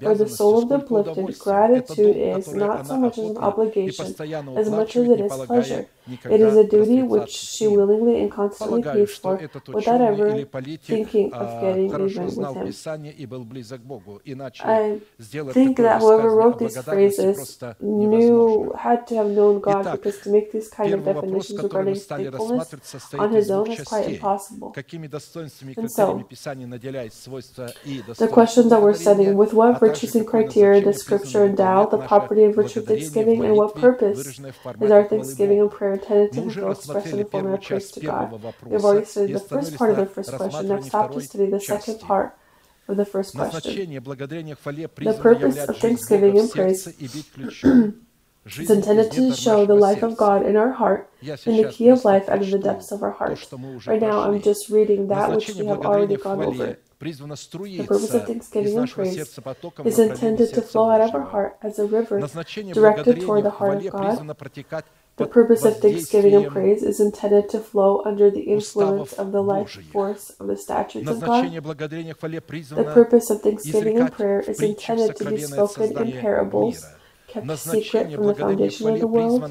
For the soul of the uplifted, gratitude is not so much as an obligation as much as it is pleasure. It is a duty which she willingly and constantly pays что этот ученый или политик хорошо знал Писание и был близок к Богу. Иначе I сделать think that whoever wrote these phrases knew, had to have known God, Итак, because to make these kind of definitions regarding thankfulness on his own is quite impossible. Какими достоинствами и критериями Писание наделяет свойства и The question that we're studying, with what virtues and criteria does Scripture endow the property of virtue thanksgiving, and what purpose is our thanksgiving and prayer intended to fulfill expression of form praise to God? We've already studied the first part of the first question. Next up to be the second part of the first question. The purpose of thanksgiving and praise is intended to show the life of God in our heart and the key of life out of the depths of our heart. Right now, I'm just reading that which we have already gone over. The purpose of thanksgiving and praise is intended to flow out of our heart as a river directed toward the heart of God. The purpose of thanksgiving and praise is intended to flow under the influence of the life force of the statutes of God. The purpose of thanksgiving and prayer is intended to be spoken in parables, kept secret from the foundation of the world.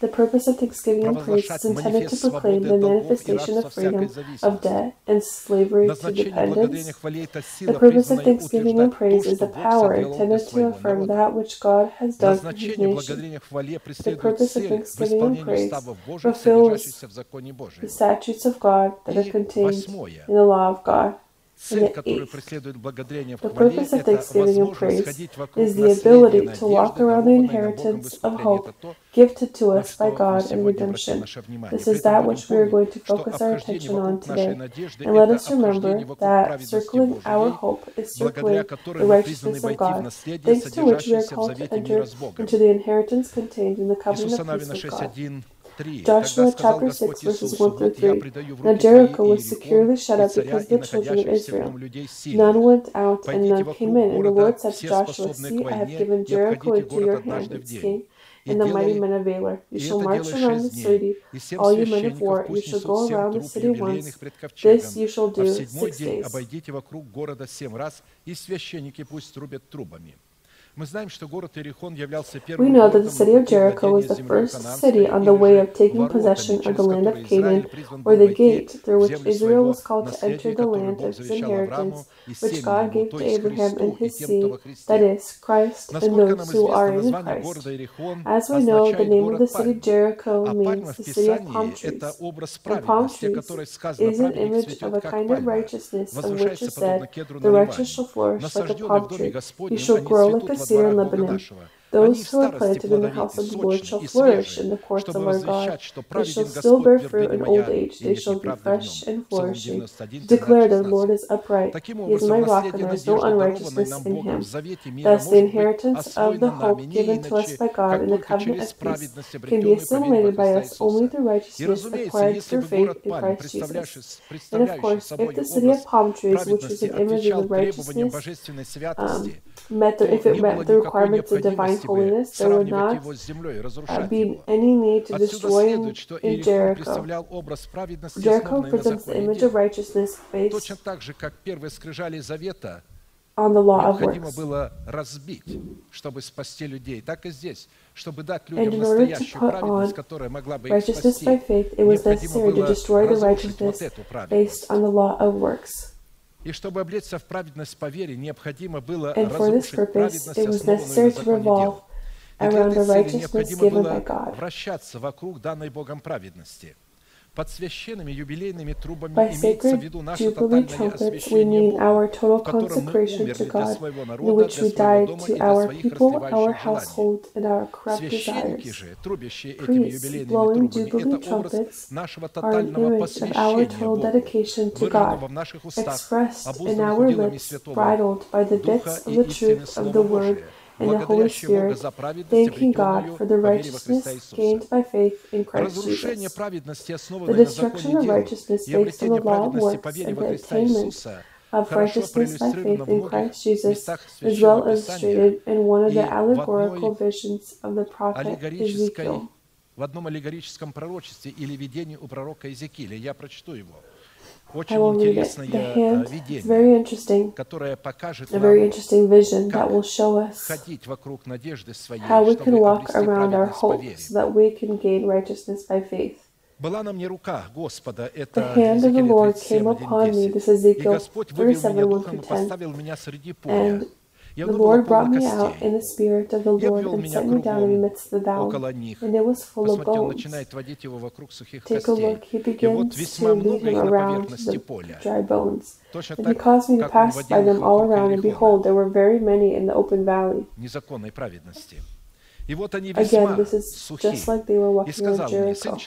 The purpose of Thanksgiving and praise is intended to proclaim the manifestation of freedom of debt and slavery to dependence. The purpose of Thanksgiving and praise is the power intended to affirm that which God has done for His nation. The purpose of Thanksgiving and praise fulfills the statutes of God that are contained in the law of God. Цель, которую преследует благодарение в хвале, это возможность ходить вокруг наследия надежды, духовного Богом gifted to us by God in redemption. This is that which we are going to focus our attention on today. And let us remember that circling our hope is circling the righteousness of God, thanks to which we are called to enter into the inheritance contained in the covenant of peace with God. Joshua chapter 6, verses 1 through 3. Now Jericho was securely shut up because the children of Israel. None went out and none came in. And the Lord said to Joshua, See, I have given Jericho into your hand, its king, and the mighty men of valor. You shall march around the city, all you men of war. You shall go around the city once. This you shall do six days. We know that the city of Jericho was the first city on the way of taking possession of the land of Canaan, or the gate through which Israel was called to enter the land of his inheritance, which God gave to Abraham and his seed, that is, Christ and those who are in Christ. As we know, the name of the city Jericho means the city of palm trees. And palm trees is an image of a kind of righteousness of which is said, The righteous shall flourish like a palm tree, he shall grow like a cedar in Lebanon. Those who are planted in the house of the Lord shall flourish in the courts of our God. They shall still bear fruit in old age. They shall be fresh and flourishing. Declare the Lord is upright. He is my rock, and there is no unrighteousness in him. Thus, the inheritance of the hope given to us by God in the covenant of peace can be assimilated by us only through righteousness acquired through faith in Christ Jesus. And of course, if the city of palm trees, which is an image of righteousness, um, met the, if it met the requirements of divine holiness, there would not be any need to destroy him in Jericho. Jericho presents the image of righteousness based on the law of works. On righteousness by faith, it righteousness based on the law of works. И чтобы облечься в праведность по вере, необходимо было And разрушить праведность, основанную на законе дел. И для этой цели необходимо было вращаться вокруг данной Богом праведности – By sacred jubilee trumpets, we mean our total consecration to God, in which we die to our people, our household, and our corrupt desires. Priests blowing jubilee trumpets are an our total dedication to God, expressed in our lips, bridled by the bits of the truth of the Word and the Holy Spirit, thanking God for the righteousness gained by faith in Christ Jesus. The destruction of righteousness based on the law of works and the attainment of righteousness by faith in Christ Jesus is well illustrated in one of the allegorical visions of the prophet Ezekiel. в одном аллегорическом пророчестве или видении у пророка Иезекииля. Я прочту его. I will read it. The hand? Is very interesting, a very interesting vision that will show us how we can walk around our hope so that we can gain righteousness by faith. The hand of the Lord came upon me, this Ezekiel 37, 1 through and the Lord brought me out in the spirit of the Lord and set me down in the midst of valley, and it was full of bones. Take a look, he begins to lead him around the dry bones. And he caused me to pass by them all around, and behold, there were very many in the open valley. Again, this is just like they were walking on Jericho.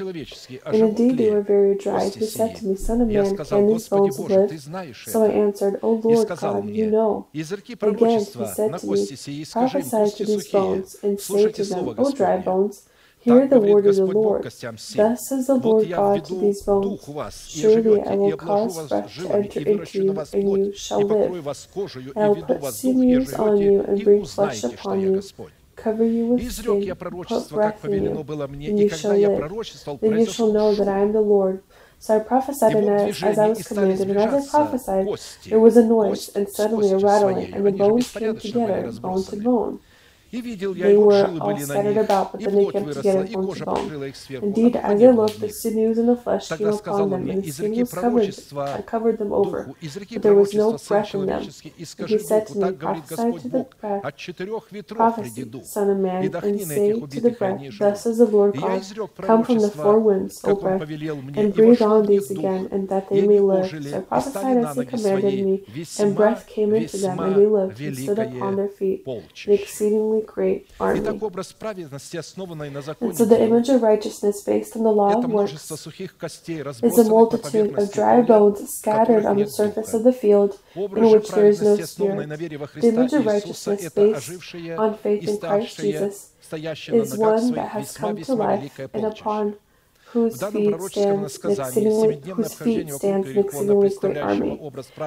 And indeed they were very dry. He said to me, Son of man, can these bones live? So I answered, oh, O Lord God, you know. Again, he said to me, Prophesy oh, to these bones, and say to them, O dry bones, Hear the word of the Lord. Thus says the Lord God to these bones, Surely I will cause breath to enter into you, and you shall live. I will put sinews on you, and bring flesh upon you, И изрек я пророчество, как повелено было мне, и когда я пророчествовал, произошло So I prophesied and as, as I was commanded, and as I prophesied, there was a noise, and suddenly a rattling, and the bones came together, bone to bone. They were all scattered about, but then they kept together in one. Indeed, as I looked, the sinews and the flesh came upon them, and the skin was covered, uh, covered them over, but there was no breath in them. And he said to me, Prophesy to the breath, prophecy, son of man, and say to the breath, says the Lord God, Come from the four winds, O breath, and breathe on these again, and that they may live. So I prophesied as he commanded me, and breath came into them, and they lived, and stood upon their feet, exceedingly great army. Итак, образ праведности, основанный на законе, so the image of righteousness based on the law of works is a multitude of dry bones scattered on the surface of the field in which there is no spirit. The image of righteousness based on faith in Christ Jesus is one that has come to life and upon whose feet stand vexillingly, whose feet stand vexillingly great army.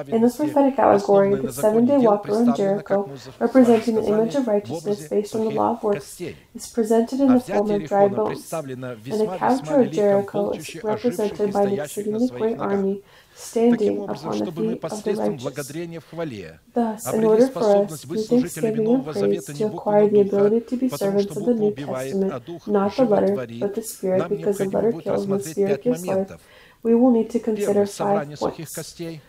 In this prophetic allegory, the seven-day walk around Jericho, representing the image of righteousness based on the law of works, is presented in the form of dry bones, and the capture of Jericho is represented by the vexillingly great army. благодарения в хвале Thus, in обрели order for us, способность быть through служителями thanksgiving Нового and praise, Завета не to буквы, acquire но the духа, ability to be потому что servants of the буква New убивает, Testament, а дух not the letter, животворит, but the Spirit, нам because the необходимо letter будет kills and the рассмотреть Spirit пять gives life, моментов. we will need to consider Первое – five собрание сухих points. костей.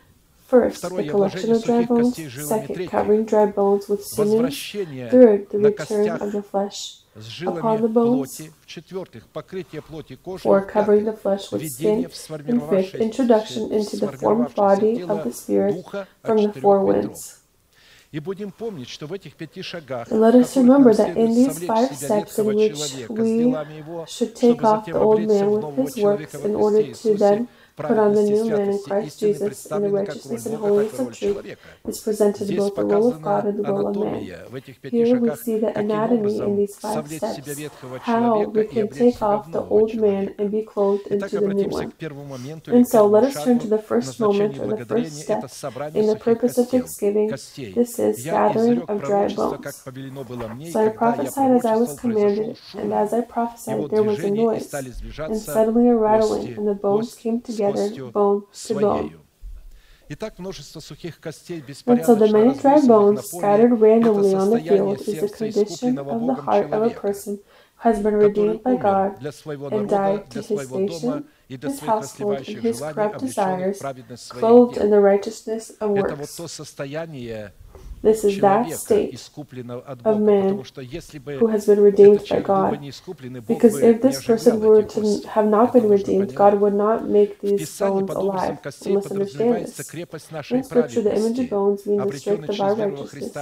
First, Второе the – collection обложение of dry сухих bones. костей жилами. Second, Третье covering dry bones with sinews. Возвращение Third, the на return костях of the flesh с upon the bones, or covering the flesh with skin, and fifth, introduction into the formed body of the Spirit from the four winds. Let us remember that in these five steps in which we should take off the old man with his works in order to then for the new man in Christ Jesus and the righteousness and holiness of truth is presented both the will of God and the will of man. Here we see the anatomy in these five steps, how we can take off the old man and be clothed into the new one. And so let us turn to the first moment or the first step in the purpose of thanksgiving. This is gathering of dry bones. So I prophesied as I was commanded, and as I prophesied, there was a noise, and suddenly a rattling, and the bones came together together, so the many dry bones scattered randomly on the field is the condition of the heart of a person who has been redeemed by God and died to his nation, his household, and his corrupt desires, clothed in the righteousness of works. This is that state of man who has been redeemed by God. Because if this person were to have not been redeemed, God would not make these bones alive. You must understand this. In Scripture, the image of bones means the strength of our righteousness,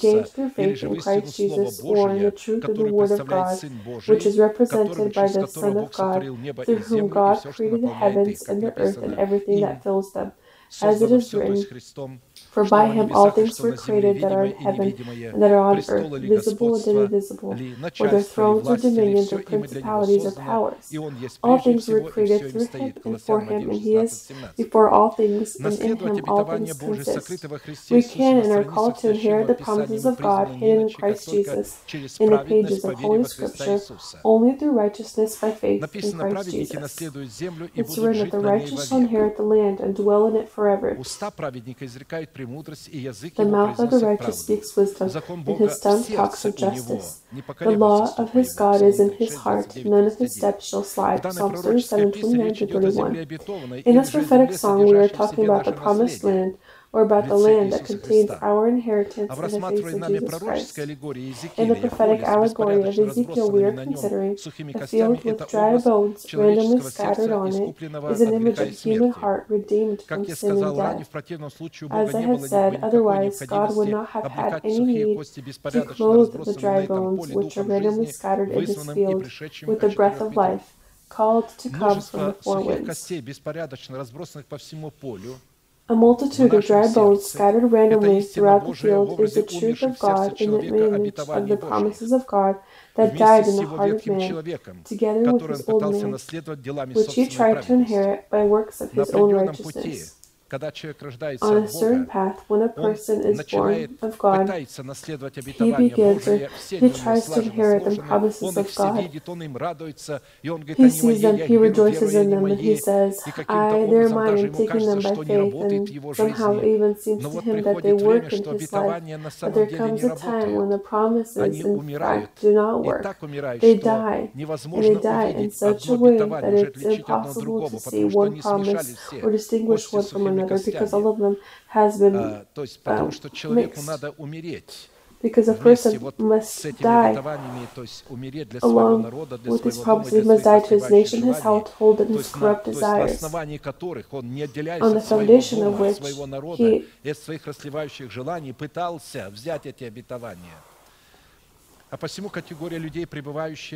gained through faith in Christ Jesus, or in the truth of the Word of God, which is represented by the Son of God, through whom God created the heavens and the earth and everything that fills them, as it is written. For by him all things were created that are in heaven and that are on earth, visible and invisible, whether thrones or dominions or principalities or powers. All things were created through him and for him, and he is before all things, and in him all things consist. We can and are called to inherit the promises of God hidden in Christ Jesus in the pages of Holy Scripture only through righteousness by faith in Christ Jesus. It's written that the righteous shall inherit the land and dwell in it forever. The mouth of the righteous speaks wisdom, and his tongue talks of justice. The law of his God is in his heart, none of his steps shall slide. Psalms 37, 29 31. In this prophetic song, we are talking about the promised land or about the land that contains our inheritance in the face of Jesus Christ. In the prophetic allegory of Ezekiel, we are considering the field with dry bones randomly scattered on it is an image of human heart redeemed from sin and death. As I have said, otherwise God would not have had any need to clothe the dry bones which are randomly scattered in this field with the breath of life, called to come from the four winds. A multitude of dry bones scattered randomly throughout the field is the truth of God in the image of the promises of God that died in the heart of man, together with his old man, which he tried to inherit by works of his own righteousness. On a certain path, when a person is born of God, he begins or he tries to inherit the promises of God. He sees them, he rejoices in them, and he says, I, they're mine, I'm taking them by faith, and somehow it even seems to him that they work in his life. But there comes a time when the promises, in fact, do not work. They die, and they die in such a way that it's impossible to see one promise or distinguish one from another another because all of them has been uh, um, mixed. Because a person must die along with his problems, He must die to his nation, his household, and his corrupt desires, on the foundation of which he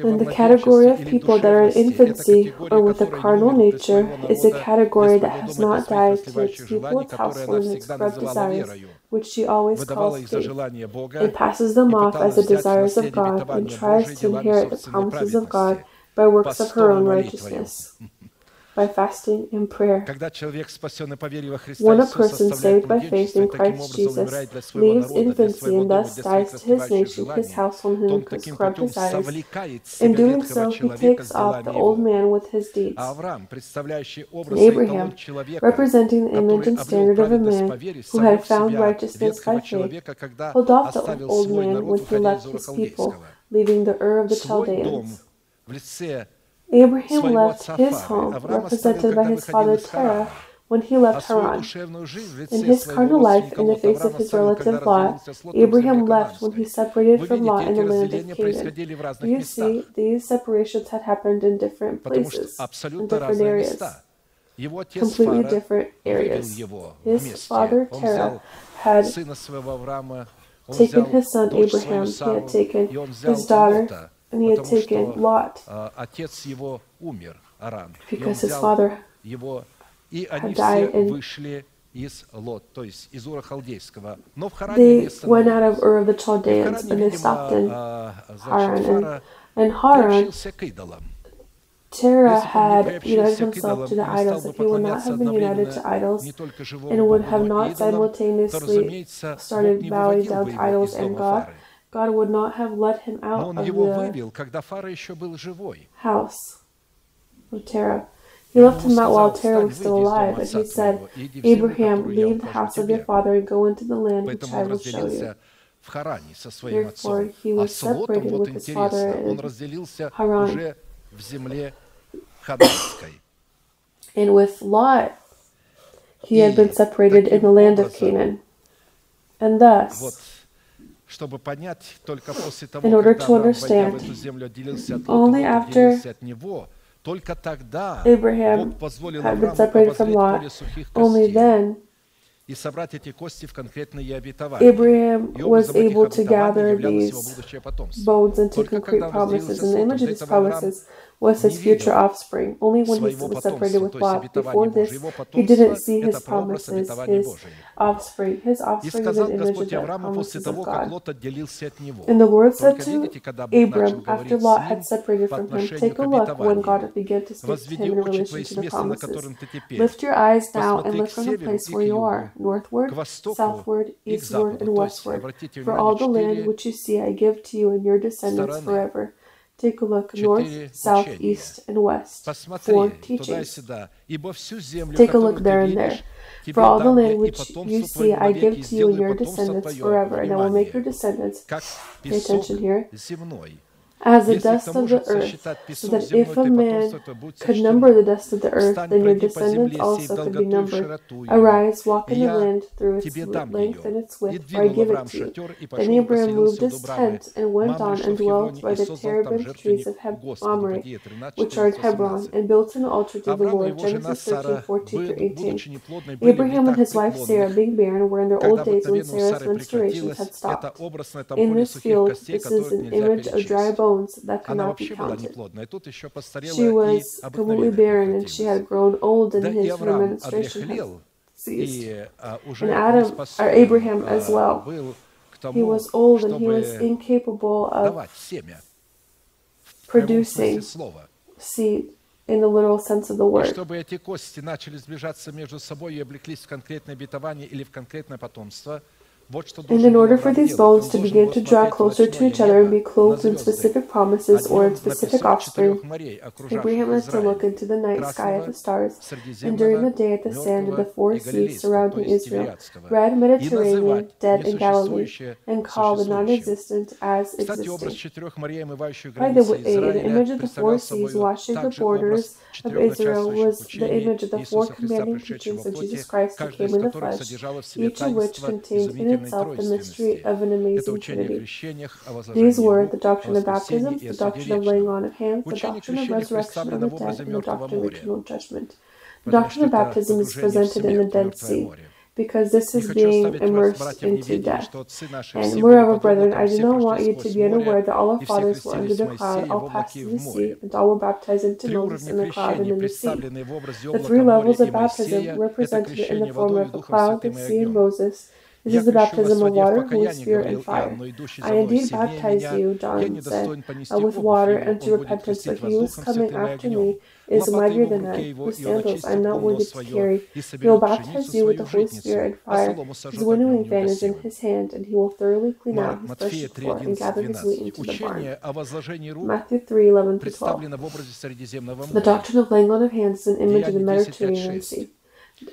and the category of people that are in infancy or with a carnal nature is a category that has not died to its people's household and its corrupt desires, which she always calls faith, and passes them off as the desires of God and tries to inherit the promises of God by works of her own righteousness. by fasting and prayer. When a person saved by faith in Christ Jesus leaves infancy and thus dies to his nation, his household, and his corrupt desires, in doing so, he takes off the old man with his deeds. And Abraham, representing the image and standard of a man who had found righteousness by faith, pulled off the old man when he left his people, leaving the Ur of the Chaldeans. Abraham left his home, represented by his father Terah, when he left Haran. In his carnal life, in the face of his relative Lot, Abraham left when he separated from Lot in the land of Canaan. You see, these separations had happened in different places, in different areas, completely different areas. His father Terah had taken his son Abraham, he had taken his daughter and he had taken. Lot. because his father had died and из Лот, то есть из Ура Халдейского. Но в Харане they went out of Ur of the Chaldeans, and they stopped in Haran. And, Haran, Terah had united himself to the idols, if he would not have been united to idols, and would have not simultaneously started bowing down to idols and God, God would not have let him out of the вывел, house of Terah. He left him out while Terah was still alive, and he said, Abraham, leave the house of your father and go into the land which I will show you. Therefore, he was separated with his father in Haran, And with Lot, he had been separated in the land of Canaan. And thus, чтобы понять только после того, когда Авраам, войдя в эту землю, отделился от Лота, отделился от него, только тогда Abraham Бог позволил Аврааму обозреть поле сухих костей и собрать эти кости в конкретные обетования. Abraham was able to gather these bones into concrete promises, and the image of these promises was his future offspring. Only when he was separated with Lot. Before this, he didn't see his promises, his offspring. His offspring is an image of the promises of God. And the Lord said to Abram, after Lot had separated from him, Take a look when God began to speak to him in relation to the promises. Lift your eyes now and look from the place where you are, northward, southward, eastward, and westward. For all the land which you see I give to you and your descendants forever. Take a look north, south, east, and west. Four teachings. Take a look there and there. For all the land which you see, I give to you and your descendants forever, and I will make your descendants, pay attention here, as the dust of the earth, so that if a man could number the dust of the earth, then your descendants also could be numbered. Arise, walk in the land through its length and its width, for I give it to you. Then Abraham moved his tent and went on and dwelt by the terebinth trees of Heb- Mamre, which are in Hebron, and built an altar to the Lord. Genesis 13, 14 18. Abraham and his wife Sarah, being barren, were in their old days when Sarah's menstruations had stopped. In this field, this is an image of dry bones bones that Она вообще была неплодная, тут еще постарела и обыкновенная Да и Авраам отрехлел, и а, уже Adam, а, был к тому, he was old and he was incapable of producing seed in the literal sense of the word. Чтобы эти кости начали сближаться между собой и облеклись в конкретное обетование или в конкретное потомство – And in order for these bones to begin to draw closer to each other and be clothed in specific promises or in specific offspring, Abraham had to look into the night sky at the stars, and during the day at the sand of the four seas surrounding Israel, red, Mediterranean, dead, and Galilee, and call the non existent as existing. By the way, the image of the four seas washing the borders of Israel was the image of the four commanding teachings of Jesus Christ who came in the flesh, each of which contained in itself the mystery of an amazing Trinity. These were the doctrine of baptism, the doctrine of laying on of hands, the doctrine of resurrection of the dead, and the doctrine of eternal judgment. The doctrine of baptism is presented in the Dead Sea because this is being immersed into death. And moreover, brethren, I do not want you to be unaware that all our fathers were under the cloud, all passed through the sea, and all were baptized into Moses in the cloud and in the sea. The three levels of baptism represented in the form of the cloud, the sea, and Moses this is the baptism of water, Holy Spirit, and fire. I indeed baptize you, John said, with water and to repentance, but he who is coming after me is mightier than I, whose sandals I am not worthy to carry. He will baptize you with the Holy Spirit and fire. His winnowing fan is in his hand, and he will thoroughly clean out his threshing floor and gather his wheat into the barn. Matthew 3, 11 12. The doctrine of laying on of hands is an image of the Mediterranean Sea.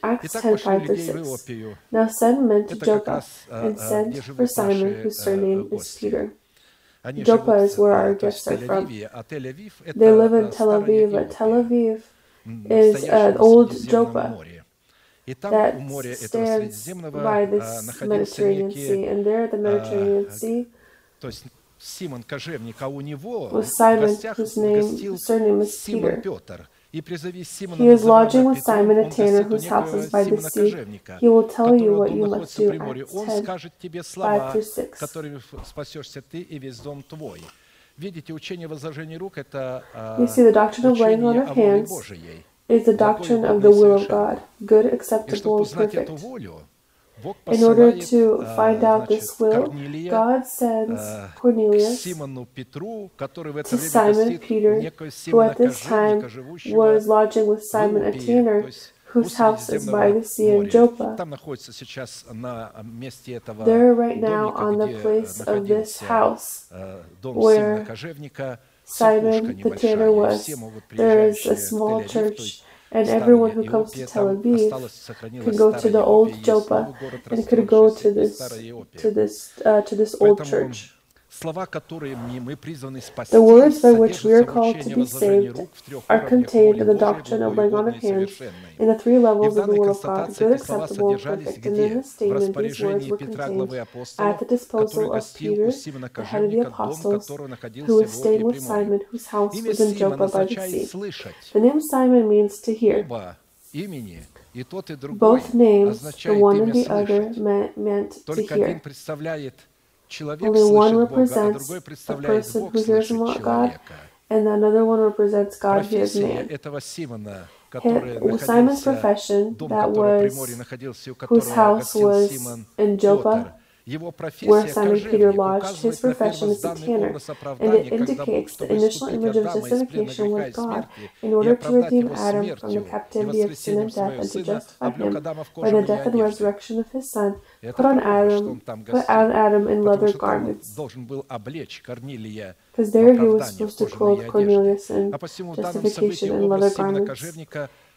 Acts 10, 5 through 6. Now send men to Joppa and send for Simon, whose surname is Peter. Joppa is where our guests are from. They live in Tel Aviv, but Tel Aviv is an old Joppa that stands by this Mediterranean Sea, and there the Mediterranean Sea was Simon, whose name, surname is Peter. He is lodging with Simon a tanner whose house is by the sea. He will tell you what you must do. Acts 10, 5 through 6. Видите, учение возложения рук – это учение о воле Божией. Is the doctrine of the will of God, good, acceptable, and perfect. In order to find out this will, God sends Cornelius to Simon Peter, who at this time was lodging with Simon, a tanner, whose house is by the sea in Joppa. They're right now on the place of this house where Simon the tanner was. There is a small church and everyone who comes to Tel Aviv can go to the old Joppa and could go to this to this uh, to this old church. The words by which we are called to be saved are contained in the doctrine of laying on of hands in the three levels of the will of God, good, acceptable, and perfect. And in this statement, these words were contained at the disposal of Peter, the head of the apostles, who was staying with Simon, whose house was in Joppa by the sea. The name Simon means to hear. Both names, the one and the other, meant, meant to hear. Only one represents a person who hears God, and another one represents God who is man. His, Simon's profession, that was whose house was in Joppa, where Simon Peter lodged his profession as a tanner, and it indicates the initial image of justification with God in order to redeem Adam from the captivity of sin and death and to justify him by the death and resurrection of his son, put on Adam, put on Adam in leather garments. because there he was supposed to clothe Cornelius in justification in leather garments.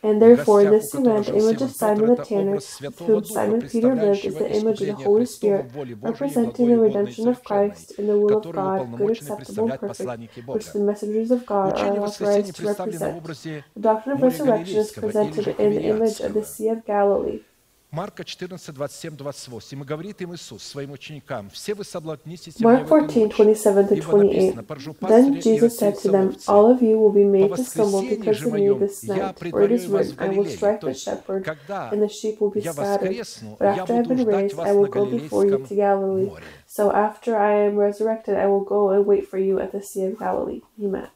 And therefore, in this event, the image of Simon the Tanner, with whom Simon Peter lived, is the image of the Holy Spirit, representing the redemption of Christ in the will of God, good, acceptable, perfect, which the messengers of God are uh, authorized to represent. The doctrine of resurrection is presented in the image of the Sea of Galilee. Марка 14, 27, 28. И говорит им Иисус, своим ученикам, «Все вы соблазнитесь Mark 14, 27 to 28. Then Jesus said to them, All of you will be made to stumble because of me this night, for it is written, I will strike the shepherd, and the sheep will be scattered. But after I have been raised, I will go before you to Galilee. So after I am resurrected, I will go and wait for you at the Sea of Galilee. Amen.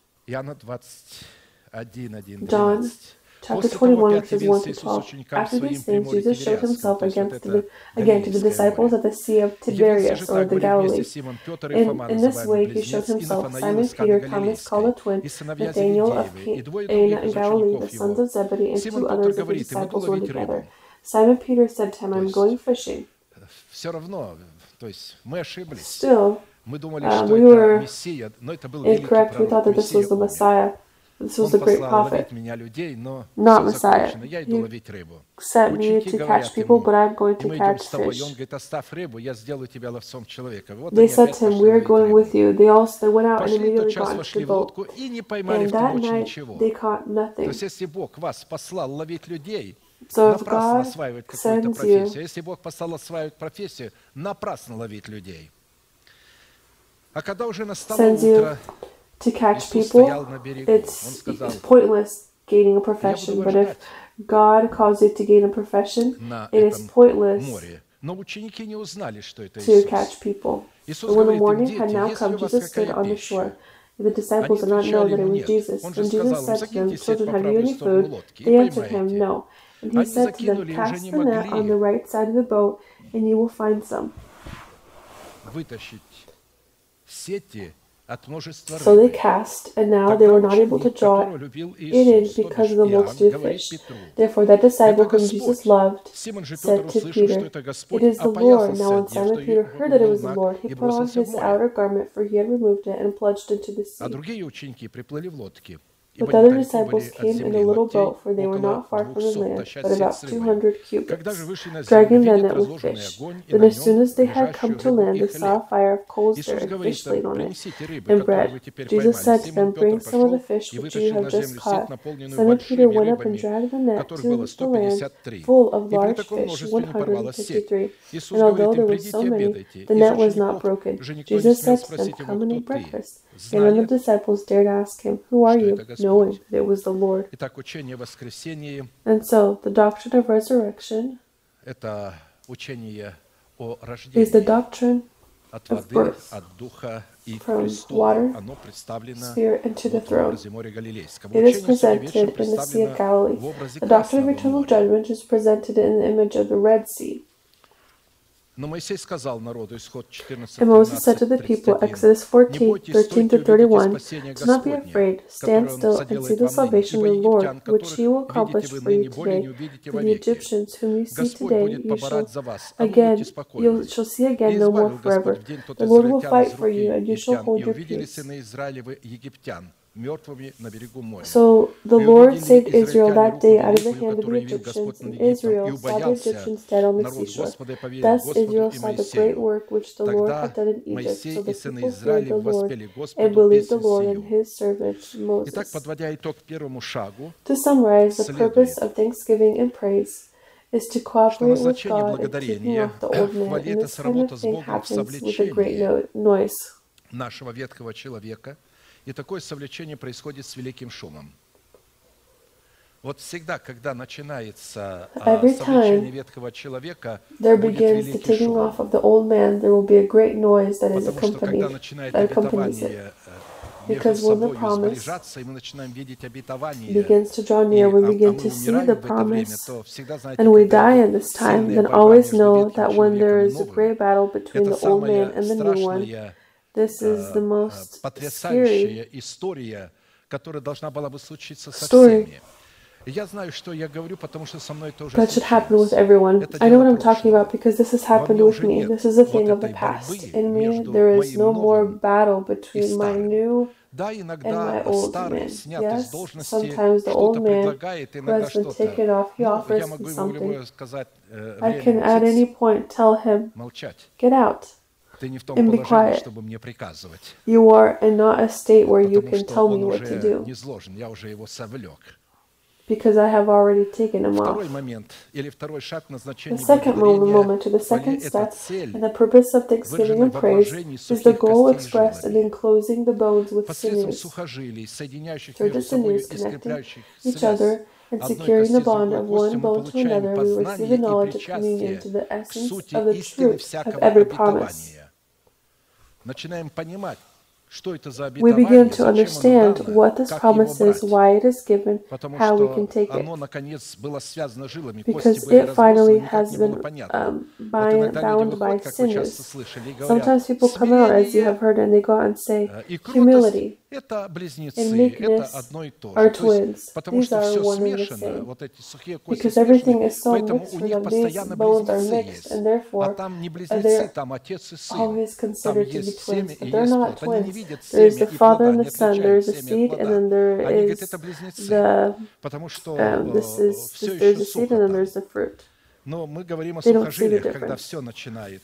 John Chapter 21, verses 1 to 12. After these things, Jesus showed himself against the, again to the disciples at the Sea of Tiberias, or the Galilee. In, in this way, he showed himself Simon Peter, Thomas called the twin, Nathanael of Cana in Galilee, the sons of Zebedee, and two others of the disciples were together. Simon Peter said to him, I'm going fishing. Still, uh, we were incorrect. We thought that this was the Messiah. This was Он the great prophet. Меня людей, но Not Messiah. Я иду ловить рыбу. Sent говорят, to мы people, but I'm fish. Он говорит, оставь рыбу, я сделаю тебя ловцом человека. Вот they said to him, we are going with you. They all they went out and immediately got into the boat. И не поймали and that night ничего. they. То есть, если Бог вас послал ловить людей, So if осваивать какую-то профессию. Если Бог послал осваивать профессию, напрасно ловить людей. А когда уже настало утро, to catch people, it's, it's pointless gaining a profession. But if God calls you to gain a profession, it is pointless to catch people. But when the morning had now come, Jesus stood on the shore. The disciples did not know that it was Jesus. And Jesus said to them, Children, have you any food? They answered him, No. And he said to them, Cast the net on the right side of the boat, and you will find some. So they cast, and now they were not able to draw it in because of the multitude of fish. Therefore, that disciple whom Jesus loved said to Peter, It is the Lord. Now, when Simon Peter heard that it was the Lord, he put on his outer garment, for he had removed it, and plunged into the sea. But the other disciples came in a little boat, for they were not far from the land, but about two hundred cubits, dragging the net with fish. Then as soon as they had come to land, they saw a fire of coals there and fish laid on it, and bread. Jesus said to them, Bring some of the fish which you have just caught. Simon Peter went up and dragged the net to the land, full of large fish, 153. And although there were so many, the net was not broken. Jesus said to them, Come and eat breakfast. And when the disciples dared ask him, Who are you? knowing that it was the Lord. And so, the doctrine of resurrection is the doctrine of воды, birth, from. Water, Оно представлено в the throne. It is presented in the Sea of Galilee. The doctrine of eternal judgment is presented in the image of the Red Sea. And Moses said to the people, Exodus 14, 13 to 31, Do not be afraid, stand still and see the salvation of the Lord, which he will accomplish for you today. For the Egyptians whom you see today, you shall again, you shall see again no more forever. The Lord will fight for you, and you shall hold your peace. So the Lord saved Israel that day out of the hand of the Egyptians, and Israel saw the Egyptians dead on the seashore. Thus Israel saw the great work which the Lord had done in Egypt, so the people feared the Lord and believed the Lord and his servant Moses. To summarize, the purpose of thanksgiving and praise is to cooperate with God and kicking off the old man, and this kind of thing happens with a great no- noise. И такое совлечение происходит с великим шумом. Вот всегда, когда начинается Every совлечение ветхого человека, there begins the taking off of the old man, there will be a great noise that is accompanies it. когда начинает because when the promise begins to draw near, we begin to see the promise, and we die in this time, then always know that when there is a great battle between the old man and the new one, this is the э, most потрясающая история, которая должна была бы случиться со всеми. Я знаю, что я говорю, потому что со мной тоже That should happen with everyone. I know what I'm talking about because this has happened with me. This is a thing of the past. In me, there is no more battle between my new Да, иногда старый снят yes, из должности, что-то предлагает, иногда что-то. Off, я могу ему сказать, э, I can at any point tell him, молчать. Get out and be quiet. You are in not a state where you can tell me what to do. Because I have already taken him off. The second moment, or the second step, and the purpose of thanksgiving and praise is the goal expressed in enclosing the bones with sinews, through the sinews connecting each other and securing the bond of one bone to another, we receive the knowledge of communion to the essence of the truth of every promise we begin to understand what this promise is, why it is given, how we can take it, because it finally has been um, bound by sinners. Sometimes people come out, as you have heard, and they go out and say, humility это близнецы, это одно и то же. То есть, потому что все смешано, вот эти сухие кости смешаны, поэтому у них постоянно близнецы есть. А там не близнецы, там отец и сын. Там есть семя и есть плод. Они не видят семя и плода, они отличают семя от плода. Они говорят, это близнецы, потому что все еще сухо Но мы говорим о сухожилиях, когда все начинает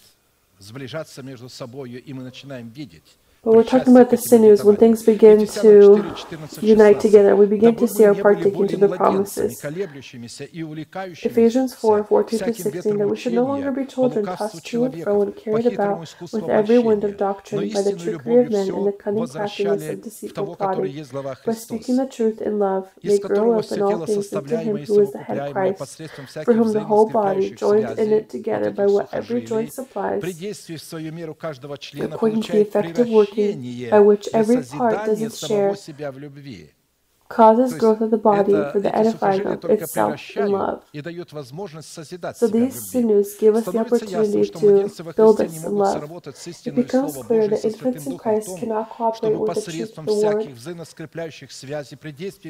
сближаться между собой, и мы начинаем видеть but we're talking about the sinews when things begin to unite together. We begin to see our partaking to the promises. Ephesians 4 14 16, that we should no longer be children tossed to and fro and carried about with every wind of doctrine by the trickery of men and the cunning craftiness of deceitful plotting, but speaking the truth in love may grow up in all things into him who is the head Christ, for whom the whole body, joined in it together by what every joint supplies, according to the effective working by which every part does its share causes growth of the body for the edifying of itself in love. So these sinews give us the opportunity to build us in love. It becomes clear that infants in Christ cannot cooperate with the truth of the Word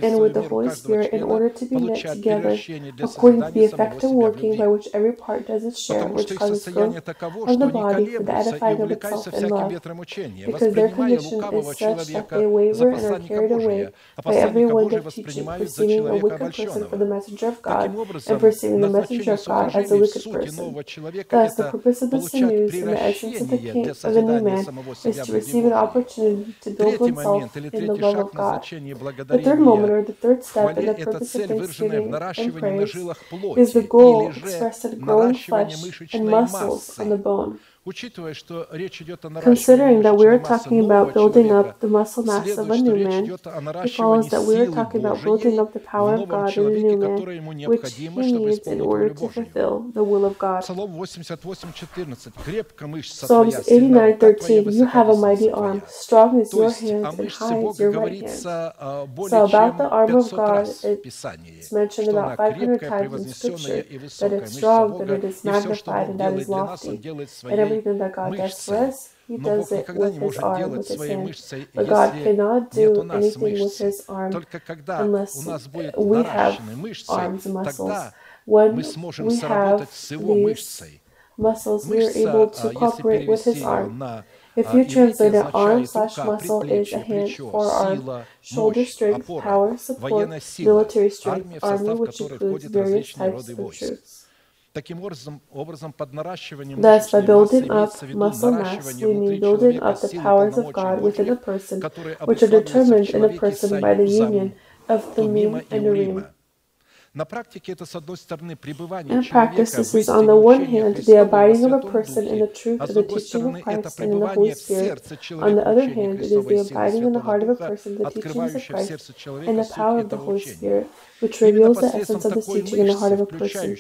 and with the Holy Spirit in order to be knit together according to the effective working by which every part does its share, which causes growth of the body for the edifying of itself in love, because their condition is such that they waver and are carried away by every Everyone that teaches perceiving a wicked person for the messenger of God and perceiving the messenger of God as a wicked person. Thus, the purpose of the good news and the essence of the, king, of the new man is to receive an opportunity to build oneself in the love of God. The third moment or the third step in the purpose of thanksgiving and praise is the goal expressed in growing flesh and muscles on the bone. Considering that we are talking about building up the muscle mass of a new man, it follows that we are talking about building up the power of God in a new man, which he needs in order to fulfill the will of God. Psalms 89:13, You have a mighty arm, strong is your hand and high is your right hand. So about the arm of God, it's mentioned about 500 times in Scripture that it's strong, that it is magnified, and that is lofty, and every even the God мышцы, но Бог никогда не может делать своей мышцей, если нет у нас мышцы. Только когда у нас будет наращены мышцы, тогда мы muscles. сработать we have these Muscles, we are able to cooperate with his arm. If you translate it, arm slash muscle is a hand, forearm, shoulder strength, power, support, military strength, army, which includes various types of troops. Таким образом, образом под наращиванием Thus, by building up muscle mass, we Thummim building up the powers of God within a person, which are determined in a person by the union of the mean and urim, in practice, this is on the one hand the abiding of a person in the truth of the teaching of Christ and in the Holy Spirit. On the other hand, it is the abiding in the heart of a person the teachings of Christ and the power of the Holy Spirit, which reveals the essence of the teaching in the heart of a person.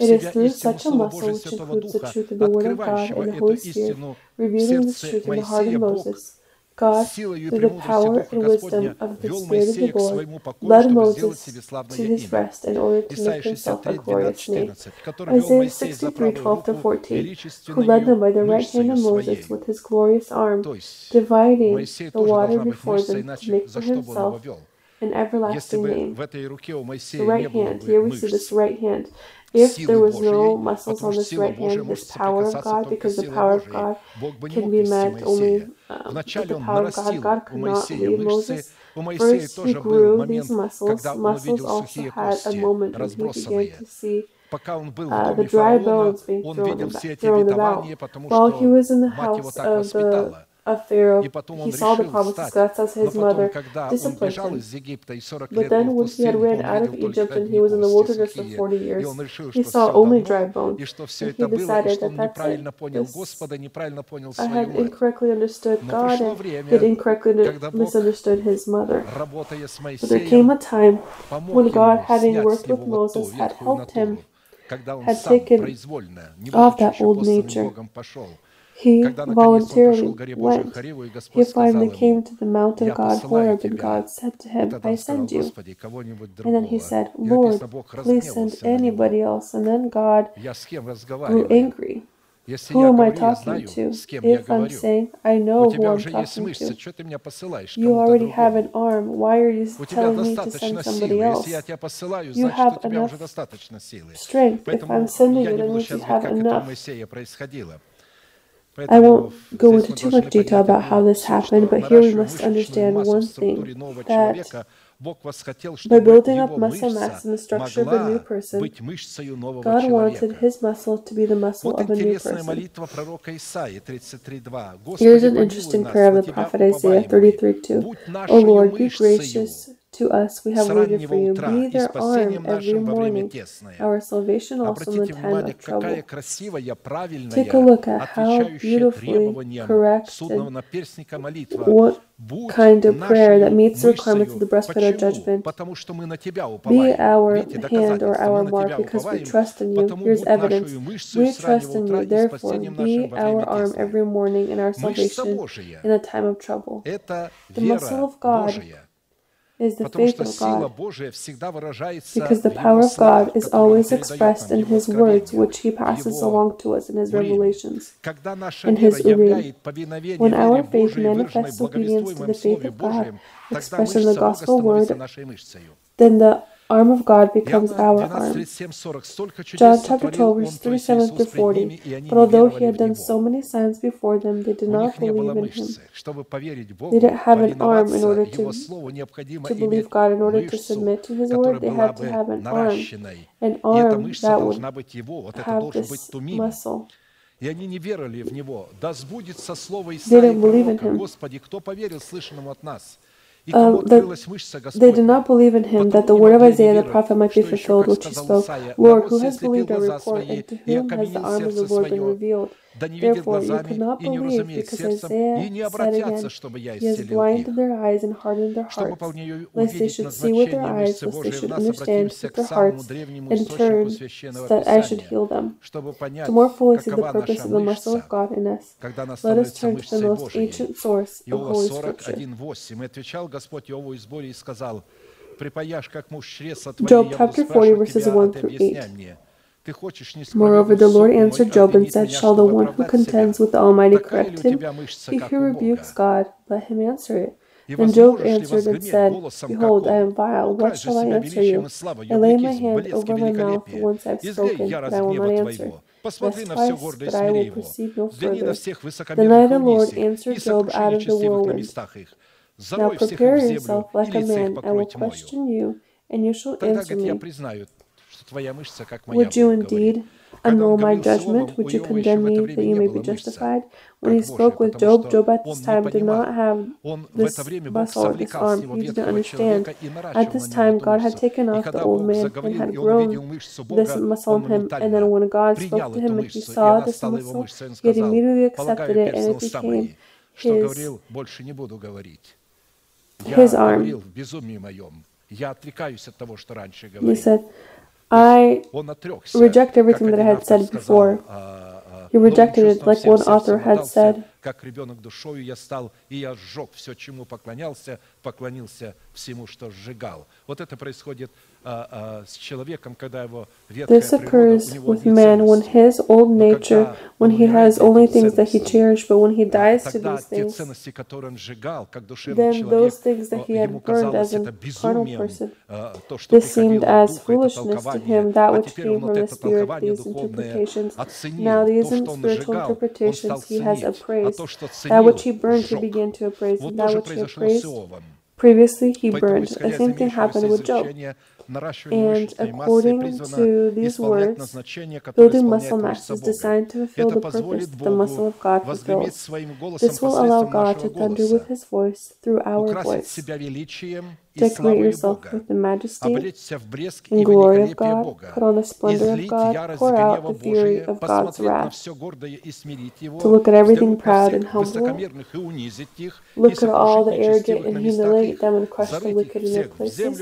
It is through such a muscle which includes the truth of the Word of God and the Holy Spirit, revealing this truth in the heart of Moses. God, through the power and wisdom of the Spirit of the Lord, led Moses to his rest in order to make himself a glorious name. Isaiah 63, 12 14, who led them by the right hand of Moses with his glorious arm, dividing the water before them to make for himself an everlasting name. The right hand, here we see this right hand. If there was no muscles on this right hand, this um, power of God, because the power of God can be met only um, the power of God. God could not lead Moses. First, he grew these muscles. Muscles also had a moment when he began to see пока он был в uh, доме фараона, он видел все эти обетования, потому что мать его так воспитала of Pharaoh, he saw the promises God as his mother, disciplined him. But then, when he had ran out of Egypt and he was in the wilderness for 40 years, he saw only dry bones. And he decided that that's it. I had incorrectly understood God and he had incorrectly misunderstood his mother. But there came a time when God, having worked with Moses, had helped him, had taken off that old nature. He voluntarily went. He finally came to the mountain God Horeb, and God said to him, I send you. And then he said, Lord, please send anybody else. And then God grew angry. Who am I talking to? If I'm saying, I know who I'm talking to. You already have an arm. Why are you telling me to send somebody else? You have enough strength. If I'm sending you, then you have enough. I won't go into too much detail about how this happened, but here we must understand one thing that by building up muscle mass in the structure of a new person, God wanted his muscle to be the muscle of a new person. Here's an interesting prayer of the prophet Isaiah 33:2. O Lord, be gracious to us we have waited for you. Be their arm every morning, our salvation also in the time of trouble. Take a look at how beautifully correct what kind of prayer that meets the requirements of the breastplate of judgment. Be our hand or our mark because we trust in you. Here's evidence. We trust in you, therefore, be our arm every morning in our salvation in a time of trouble. The muscle of God is the faith of God, because the power of God is always expressed in His words, which He passes along to us in His revelations, in His urim. When our faith manifests obedience to the faith of God, expressed in the gospel word, then the arm of God becomes our Иоанна arm. 12, 40. Столько John чудес chapter сотворил 12, Он, verse то есть 37 Иисус, to пред 40. ними, и они But не although he веровали had в done Него. so many signs before them, they did У not них не было believe in him. мышцы. Чтобы поверить They Богу, didn't have an arm in order повиноваться Его to- Слову, необходимо To believe иметь God, in order to мышцу, submit to his которая word, they была had to бы have an arm, наращенной. an И эта arm мышца that would должна быть Его, вот это have должен быть this тумим. muscle. И они не веровали в Него. Да сбудется слово They Исаии didn't believe in пророка. him. Господи, кто поверил слышанному от нас? Um, that they did not believe in him that the word of Isaiah the prophet might be fulfilled, which he spoke, Lord, who has believed our report, and to whom has the arm of the Lord been revealed? да не видят глазами и не разумеют сердцем, и не обратятся, чтобы я исцелил их, чтобы полнее увидеть назначение мышцы Божией в нас, обратимся к самому древнему источнику Священного Писания, чтобы понять, какова наша мышца, когда она становится мышцей Божией. Иова 41, 8. И отвечал Господь Иову из боли и сказал, «Припаяшь, как муж чреса твои, я буду спрашивать тебя, а ты объясняй мне». Moreover, the Lord answered Job and said, Shall the one who contends with the Almighty correct him? He who rebukes God, let him answer it. And Job answered and said, Behold, I am vile. What shall I answer you? I lay my hand over my mouth once I've spoken, but I will not answer. Посмотри I will гордое no further." The night the Lord answered Job out of the whirlwind, "Now prepare yourself like a man. I will question you, and you shall answer me." Would you indeed annul my judgment? Would you condemn me that you may be justified? When he spoke with Job, Job at this time did not have this muscle or his arm. He didn't understand. At this time, God had taken off the old man and had grown this muscle in him. And then when God spoke to him and he saw this muscle, he had immediately accepted it and it became his, his arm. He said, I reject everything that I had said before. He rejected it like one author had said как ребенок душою я стал, и я сжег все, чему поклонялся, поклонился всему, что сжигал. Вот это происходит а, а, с человеком, когда его ветхая This occurs with man when his old nature, when he has only things that he cherished, but when he dies to these things, then those things that he had burned as a carnal person, this seemed as foolishness to him, that which came from the Spirit, these interpretations. Now these spiritual interpretations he has appraised that which he burned he began to appraise, that which he appraised previously he burned. The same thing happened with Job. And according to these words, building muscle mass is designed to fulfill the purpose that the muscle of God fulfills. This will allow God to thunder with His voice through our voice, decorate yourself with the majesty and glory of God, put on the splendor of God, pour out the fury of God's wrath, to look at everything proud and humble, look at all the arrogant and humiliate them and crush the wicked in their places,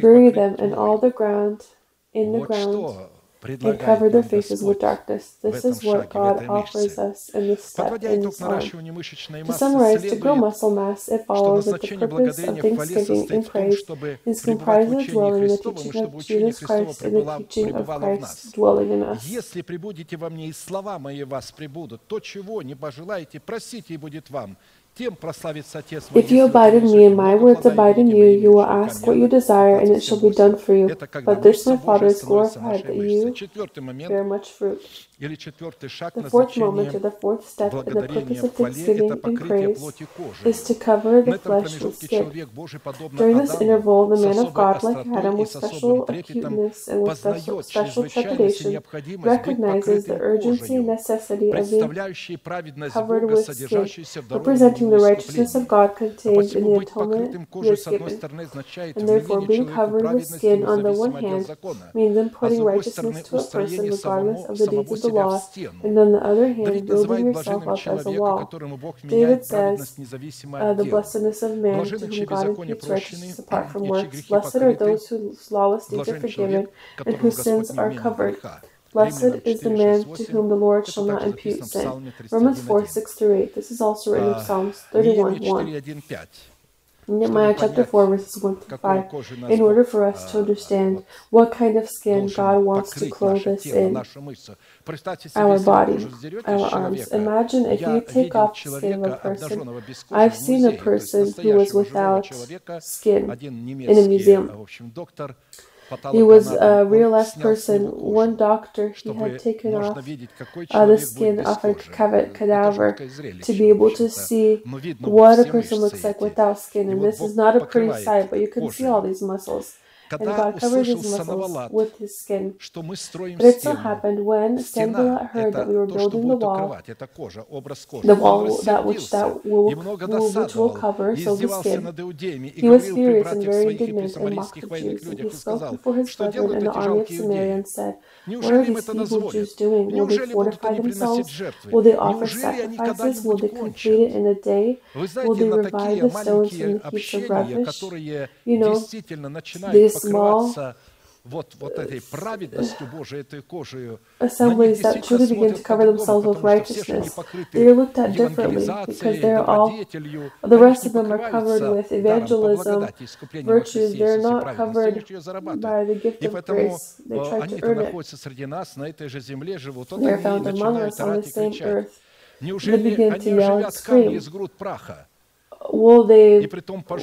bury them in all the ground, in the ground, and cover their faces with darkness. This is what God offers us in this step in His Son. To summarize, to grow muscle mass, it follows that the purpose of thanksgiving and praise is comprised of dwelling in the teaching of Jesus Christ and the teaching of Christ dwelling in us. If you Если прибудете во мне, и слова мои вас прибудут, то, чего не пожелаете, просите, и будет вам. If you abide in me and my words abide in you, you will ask what you desire and it shall be done for you. But this my Father is glorified that you bear much fruit. The fourth moment or the fourth step in the purpose of thanksgiving and praise is to cover the flesh with skin. During this interval, the man of God, like Adam, with special acuteness and with special, special trepidation, recognizes the urgency and necessity of being covered with skin, representing the righteousness of God contained in the atonement he has given. And therefore, being covered with skin on the one hand means imparting righteousness to a person regardless of the deeds of the law, and on the other hand, building yourself up as a law. David says, uh, the blessedness of man to whom God imputes righteousness apart from works. Blessed are those whose lawless deeds are forgiven and whose sins are covered. Blessed is the man to whom the Lord shall not impute sin. Romans 4, 6 through 8. This is also written in Psalms 31, 1 in Nehemiah chapter 4, verses 1 through 5, in order for us to understand what kind of skin God wants to clothe us in our body, our arms. Imagine if you take off the skin of a person. I've seen a person who was without skin in a museum. He was a real life person. One doctor, he had taken off uh, the skin off a cadaver to be able to see what a person looks like without skin. And this is not a pretty sight, but you can see all these muscles and Bar covered his muscles with his skin. But it so happened when Sanballat heard that we were building the wall, the wall that which, that will, will, which will cover so his skin. He was furious and very indignant and mocked the Jews. And he spoke before his brethren and the army of Samaria and said, Неужели им это назволят? Неужели будут они приносить жертвы? Неужели они когда-нибудь кончат? Вы знаете, на такие маленькие общения, которые действительно начинают покрываться вот, вот этой э, праведностью Божией, этой кожей, assemblies that truly begin to cover themselves with righteousness, they are looked at differently because they're all, the rest of them are covered with evangelism, virtues, they're not covered by the gift of grace, they try to earn it. They're found among us on the same earth. They begin to yell and scream will they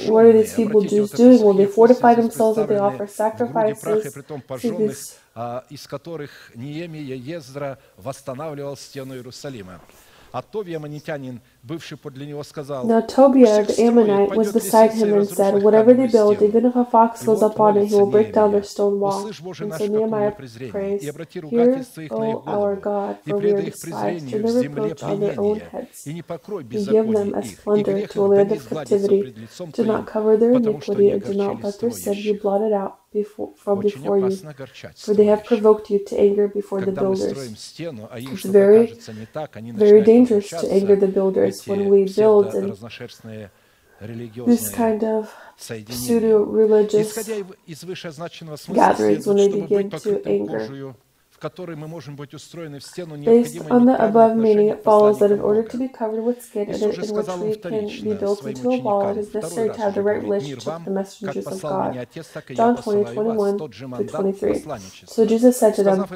what are these people Jews doing? Will they fortify themselves Will they offer sacrifices to this? из которых Неемия Ездра восстанавливал стену Иерусалима. А now Tobiah the Ammonite was beside him and said, Whatever they build, even if a fox goes upon it, he will break down their stone wall. And so Nehemiah prays, Hear, O our God, for we are despised, and the reproach on their own heads. And give them as plunder to a land of captivity. Do not cover their iniquity, and do not let their sin be blotted out before, from before you, for they have provoked you to anger before the builders. It's very, very dangerous to anger the builders others when we build and this kind of pseudo-religious gatherings when they begin to anger. Based on the above meaning, it follows that in order to be covered with skin in, in which we can be built into a wall, it is necessary to have the right relationship with the messengers of God. John 20:21-23. So Jesus said to them,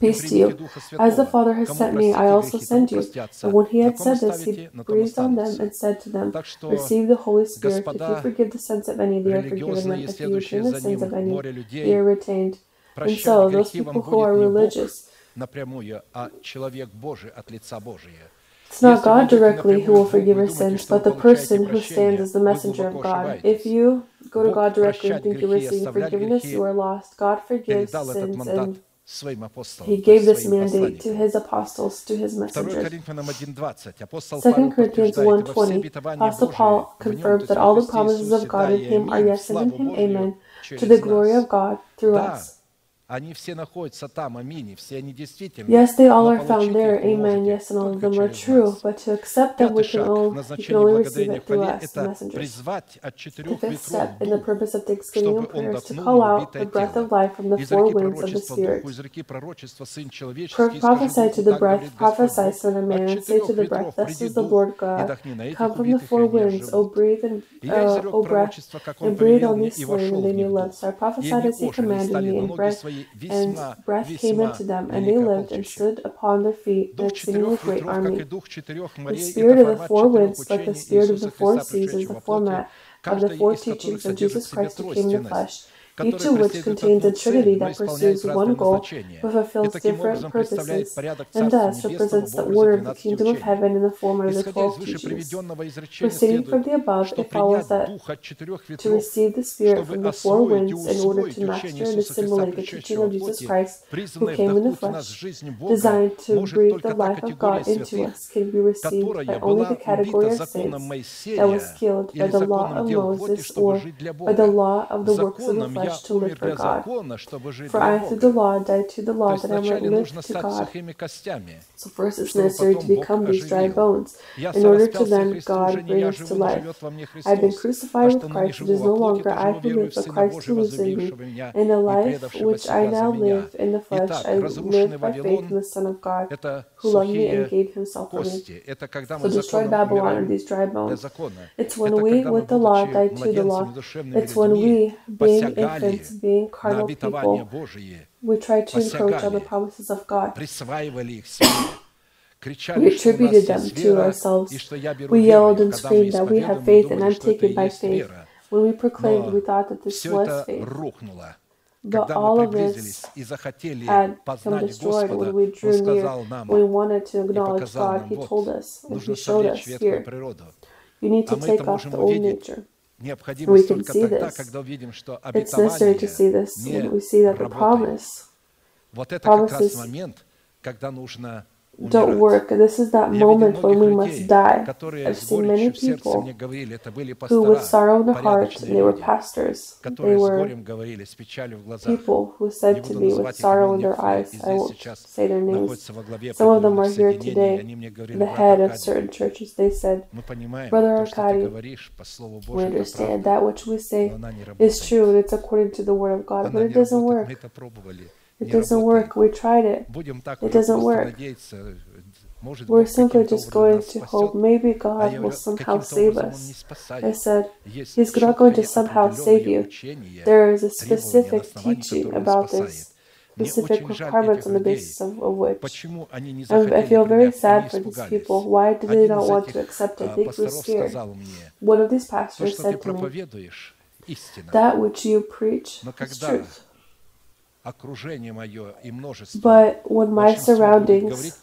Peace to you. As the Father has sent me, I also send you. And when he had said this, he breathed on them and said to them, Receive the Holy Spirit. If you forgive the sins of any, they are forgiven them. If you retain the sins of any, they are retained. And so those people who are religious—it's not God directly who will forgive your sins, but the person who stands as the messenger of God. If you go to God directly and think you receive forgiveness, you are lost. God forgives sins and he gave this mandate to his apostles, to his messengers. 2 Corinthians 1.20, Apostle Paul confirms that all the promises of God in him are yes and in him, amen, to the glory of God through us. Yes, they all are found there. Amen. Yes, and all of them are true. But to accept them, we can, all, we can only receive it through us, the messengers. The fifth step in the purpose of thanksgiving and prayer is to call out the breath of life from the four winds of the Spirit. Prophesy to the breath, prophesy, Son of Man, say to the breath, Thus is the Lord God. Come from the four winds, oh, O breathe and uh, O oh, breath, and breathe on these slain, and they may live. So I prophesied as He commanded me, and breath and breath came into them, and they lived and stood upon their feet, an exceedingly great army. The spirit of the four winds, like the spirit of the four seas, is the format of the four teachings of Jesus Christ who came in the flesh each of which contains a trinity that pursues one goal but fulfills different purposes, and thus represents the order of the kingdom of heaven in the form of the twelve teachings. Proceeding from the above, it follows that to receive the Spirit from the four winds in order to master and assimilate the teaching of Jesus Christ, who came in the flesh, designed to breathe the life of God into us, can be received by only the category of saints that was killed by the law of Moses or by the law of the works of the flesh to live for God. For I through the law died to the law that I might live to God. So first it's necessary to become these dry bones. In order to then God bring us to life. I have been crucified with Christ. It is no longer I who live, but Christ who lives in me. In the life which I now live in the flesh, I live by faith in the Son of God, who loved me and gave himself for me. So destroy Babylon and these dry bones. It's when we, with the law, die to the law. It's when we, being in infants, being carnal people, we try to encroach on the promises of God. We attributed them to ourselves. We yelled and screamed that we have faith and I'm taken by faith. When we proclaimed, we thought that this was faith. But all of this had become destroyed when we drew near, we wanted to acknowledge God. He told us, and He showed us here, you need to take off the old nature we can see this. It's necessary to see this when we see that the promise, promises, don't work. This is that moment when we must die. I've seen many people who, with sorrow in their heart, they were pastors. They were people who said to me with sorrow in their eyes, I won't say their names. Some of them are here today, the head of certain churches. They said, Brother Arkady, we understand that which we say is true and it's according to the word of God, but it doesn't work. It doesn't work. We tried it. It doesn't work. We're simply just going to hope maybe God will somehow save us. I said, He's not going to somehow save you. There is a specific teaching about this, specific requirements on the basis of, which. I feel very sad for these people. Why did they not want to accept it? They grew scared. One of these pastors said to me, That which you preach is truth. But when my surroundings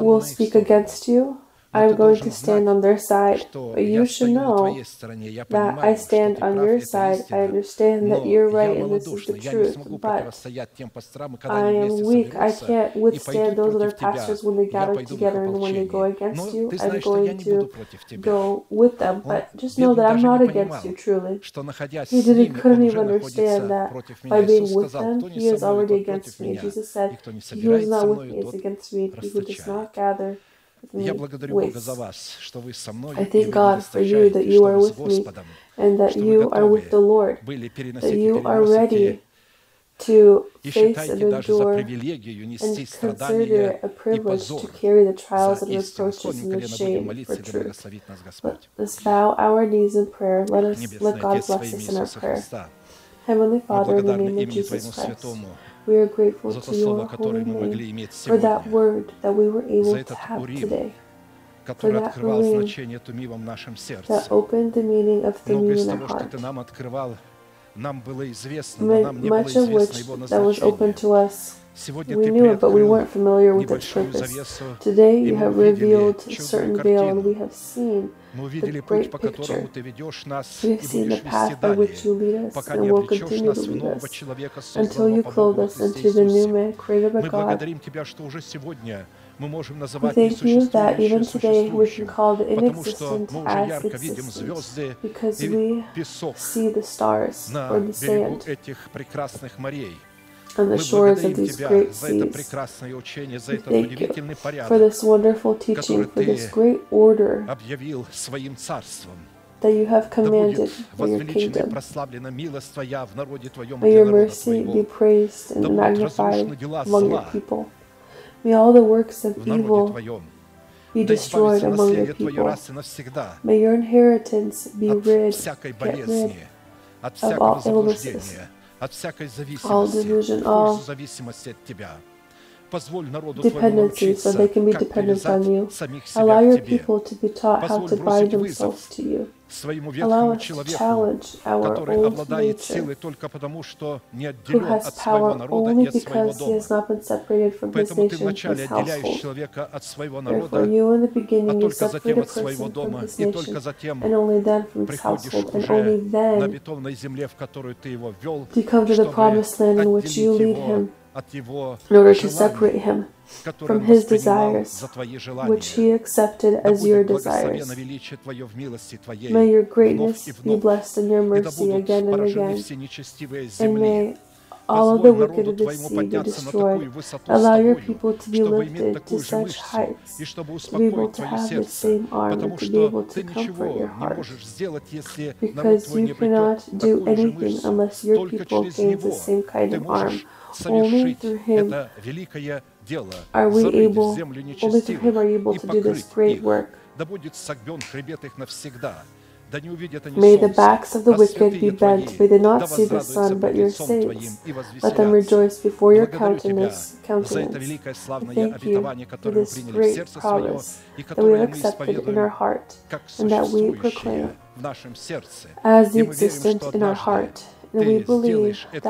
will speak against you, I'm going to stand on their side, but you should know that I stand on your side. I understand that you're right and this is the truth, but I am weak. I can't withstand those other pastors when they gather together and when they go against you. I'm going to go with them, but just know that I'm not against you, truly. He didn't, couldn't even understand that by being with them, he is already against me. Jesus said, He who is not with me is against me, he who does not gather Я благодарю Бога за вас, что вы со мной, I thank God for you that you are with me, and that you are with the Lord, that you are ready to face and endure and consider a privilege to carry the trials and reproaches and in shame for truth. Let us bow our knees in prayer. Let us let God bless us in our prayer. Heavenly Father, in the name of Jesus Christ, we are grateful to your holy name for that word that we were able to have today. For that Urim that opened the meaning of Thummim in our heart. Much of which that was open to us we knew it, but we weren't familiar with its purpose. Today, you have revealed certain veil, and we have seen Мы увидели путь, по которому ты ведешь нас и будешь вести далее, пока не облечешь нас в нового человека, созданного по Богу Мы благодарим Тебя, что уже сегодня мы можем называть несуществующее существующим, потому что мы уже ярко видим звезды и песок на берегу этих прекрасных морей on the shores of these great seas. Thank you for this wonderful teaching, for this great order that you have commanded for your kingdom. May your mercy be praised and magnified among your people. May all the works of evil be destroyed among your people. May your inheritance be rid, get rid of all illnesses, от всякой зависимости, от зависимости от тебя. Dependencies, so they can be dependent on you. Allow your people to be taught how to bind themselves to you. Allow us to challenge our old nature, who has power only because he has not been separated from his nation, his household. Therefore, you in the beginning you separate a person from his nation, and only then from his household, and only then do you come to the promised land in which you lead him in order to separate him from his desires, which he accepted as your desires. May your greatness be blessed in your mercy again and again, and may all of the wicked of the sea be destroyed. Allow your people to be lifted to such heights, to be able to have the same armor, to be able to comfort your heart. Because you cannot do anything unless your people gain the same kind of armor only through Him are we able, only through Him are able to do this great work. May the backs of the wicked be bent, may they not see the sun, but your saints. Let them rejoice before your countenance. countenance. I thank you for this great promise that we have accepted in our heart and that we proclaim as the existent in our heart. We believe that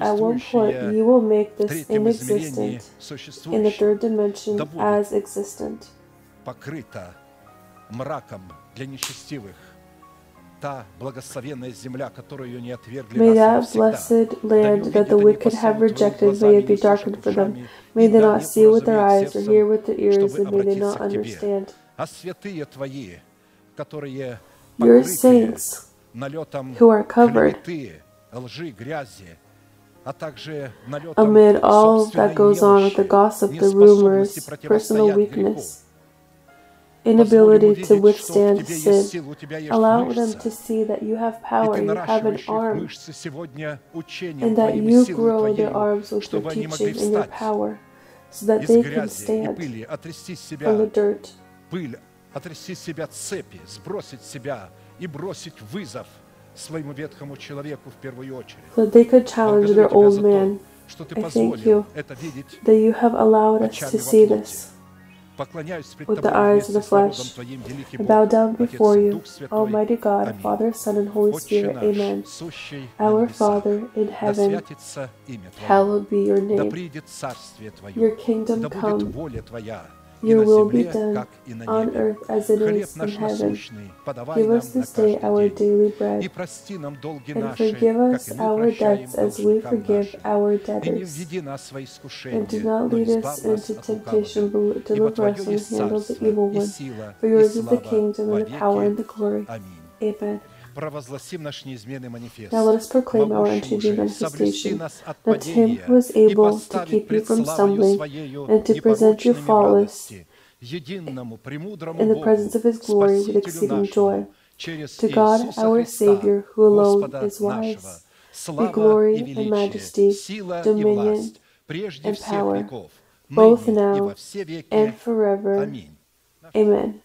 at one point you will make this inexistent in the third dimension as existent. May that blessed land that the wicked have rejected, may it be darkened for them. May they not see with their eyes or hear with their ears, and may they not understand. Your saints who are covered клеветы, лжи, грязи, а также налетом amid all собственной that goes on with the немощи, gossip, the неспособности rumors, personal противостоять греху. weakness, inability Позволь to им увидеть, что в withstand Тебе есть sin. сила, у Тебя есть Allow them мышца, to see that you have и power, Ты you have an наращиваешь их arm, мышцы сегодня учением and that Твоим и you силой grow their Твоей, arms with your чтобы они могли teaching and your встать power, so that из they can грязи и stand пыли, отрясти с from the себя dirt, пыль, отрясти с себя цепи, сбросить с себя и бросить вызов so they could challenge their old man. I thank you that you have allowed us to see this with the eyes of the flesh. I bow down before you, Almighty God, Father, Son, and Holy Spirit. Amen. Our Father in heaven, hallowed be your name. Your kingdom come. Your will be done on earth as it is in heaven. Give us this day our daily bread, and forgive us our debts as we forgive our debtors. And do not lead us into temptation, but deliver us from the evil one. For yours is the kingdom, and the power, and the glory. Amen. Now let us proclaim our unchanging manifestation that Him who is able to keep you from stumbling and to present you flawless in the presence of His glory with exceeding joy. To God, our Savior, who alone is wise, be glory and majesty, dominion and power, both now and forever. Amen.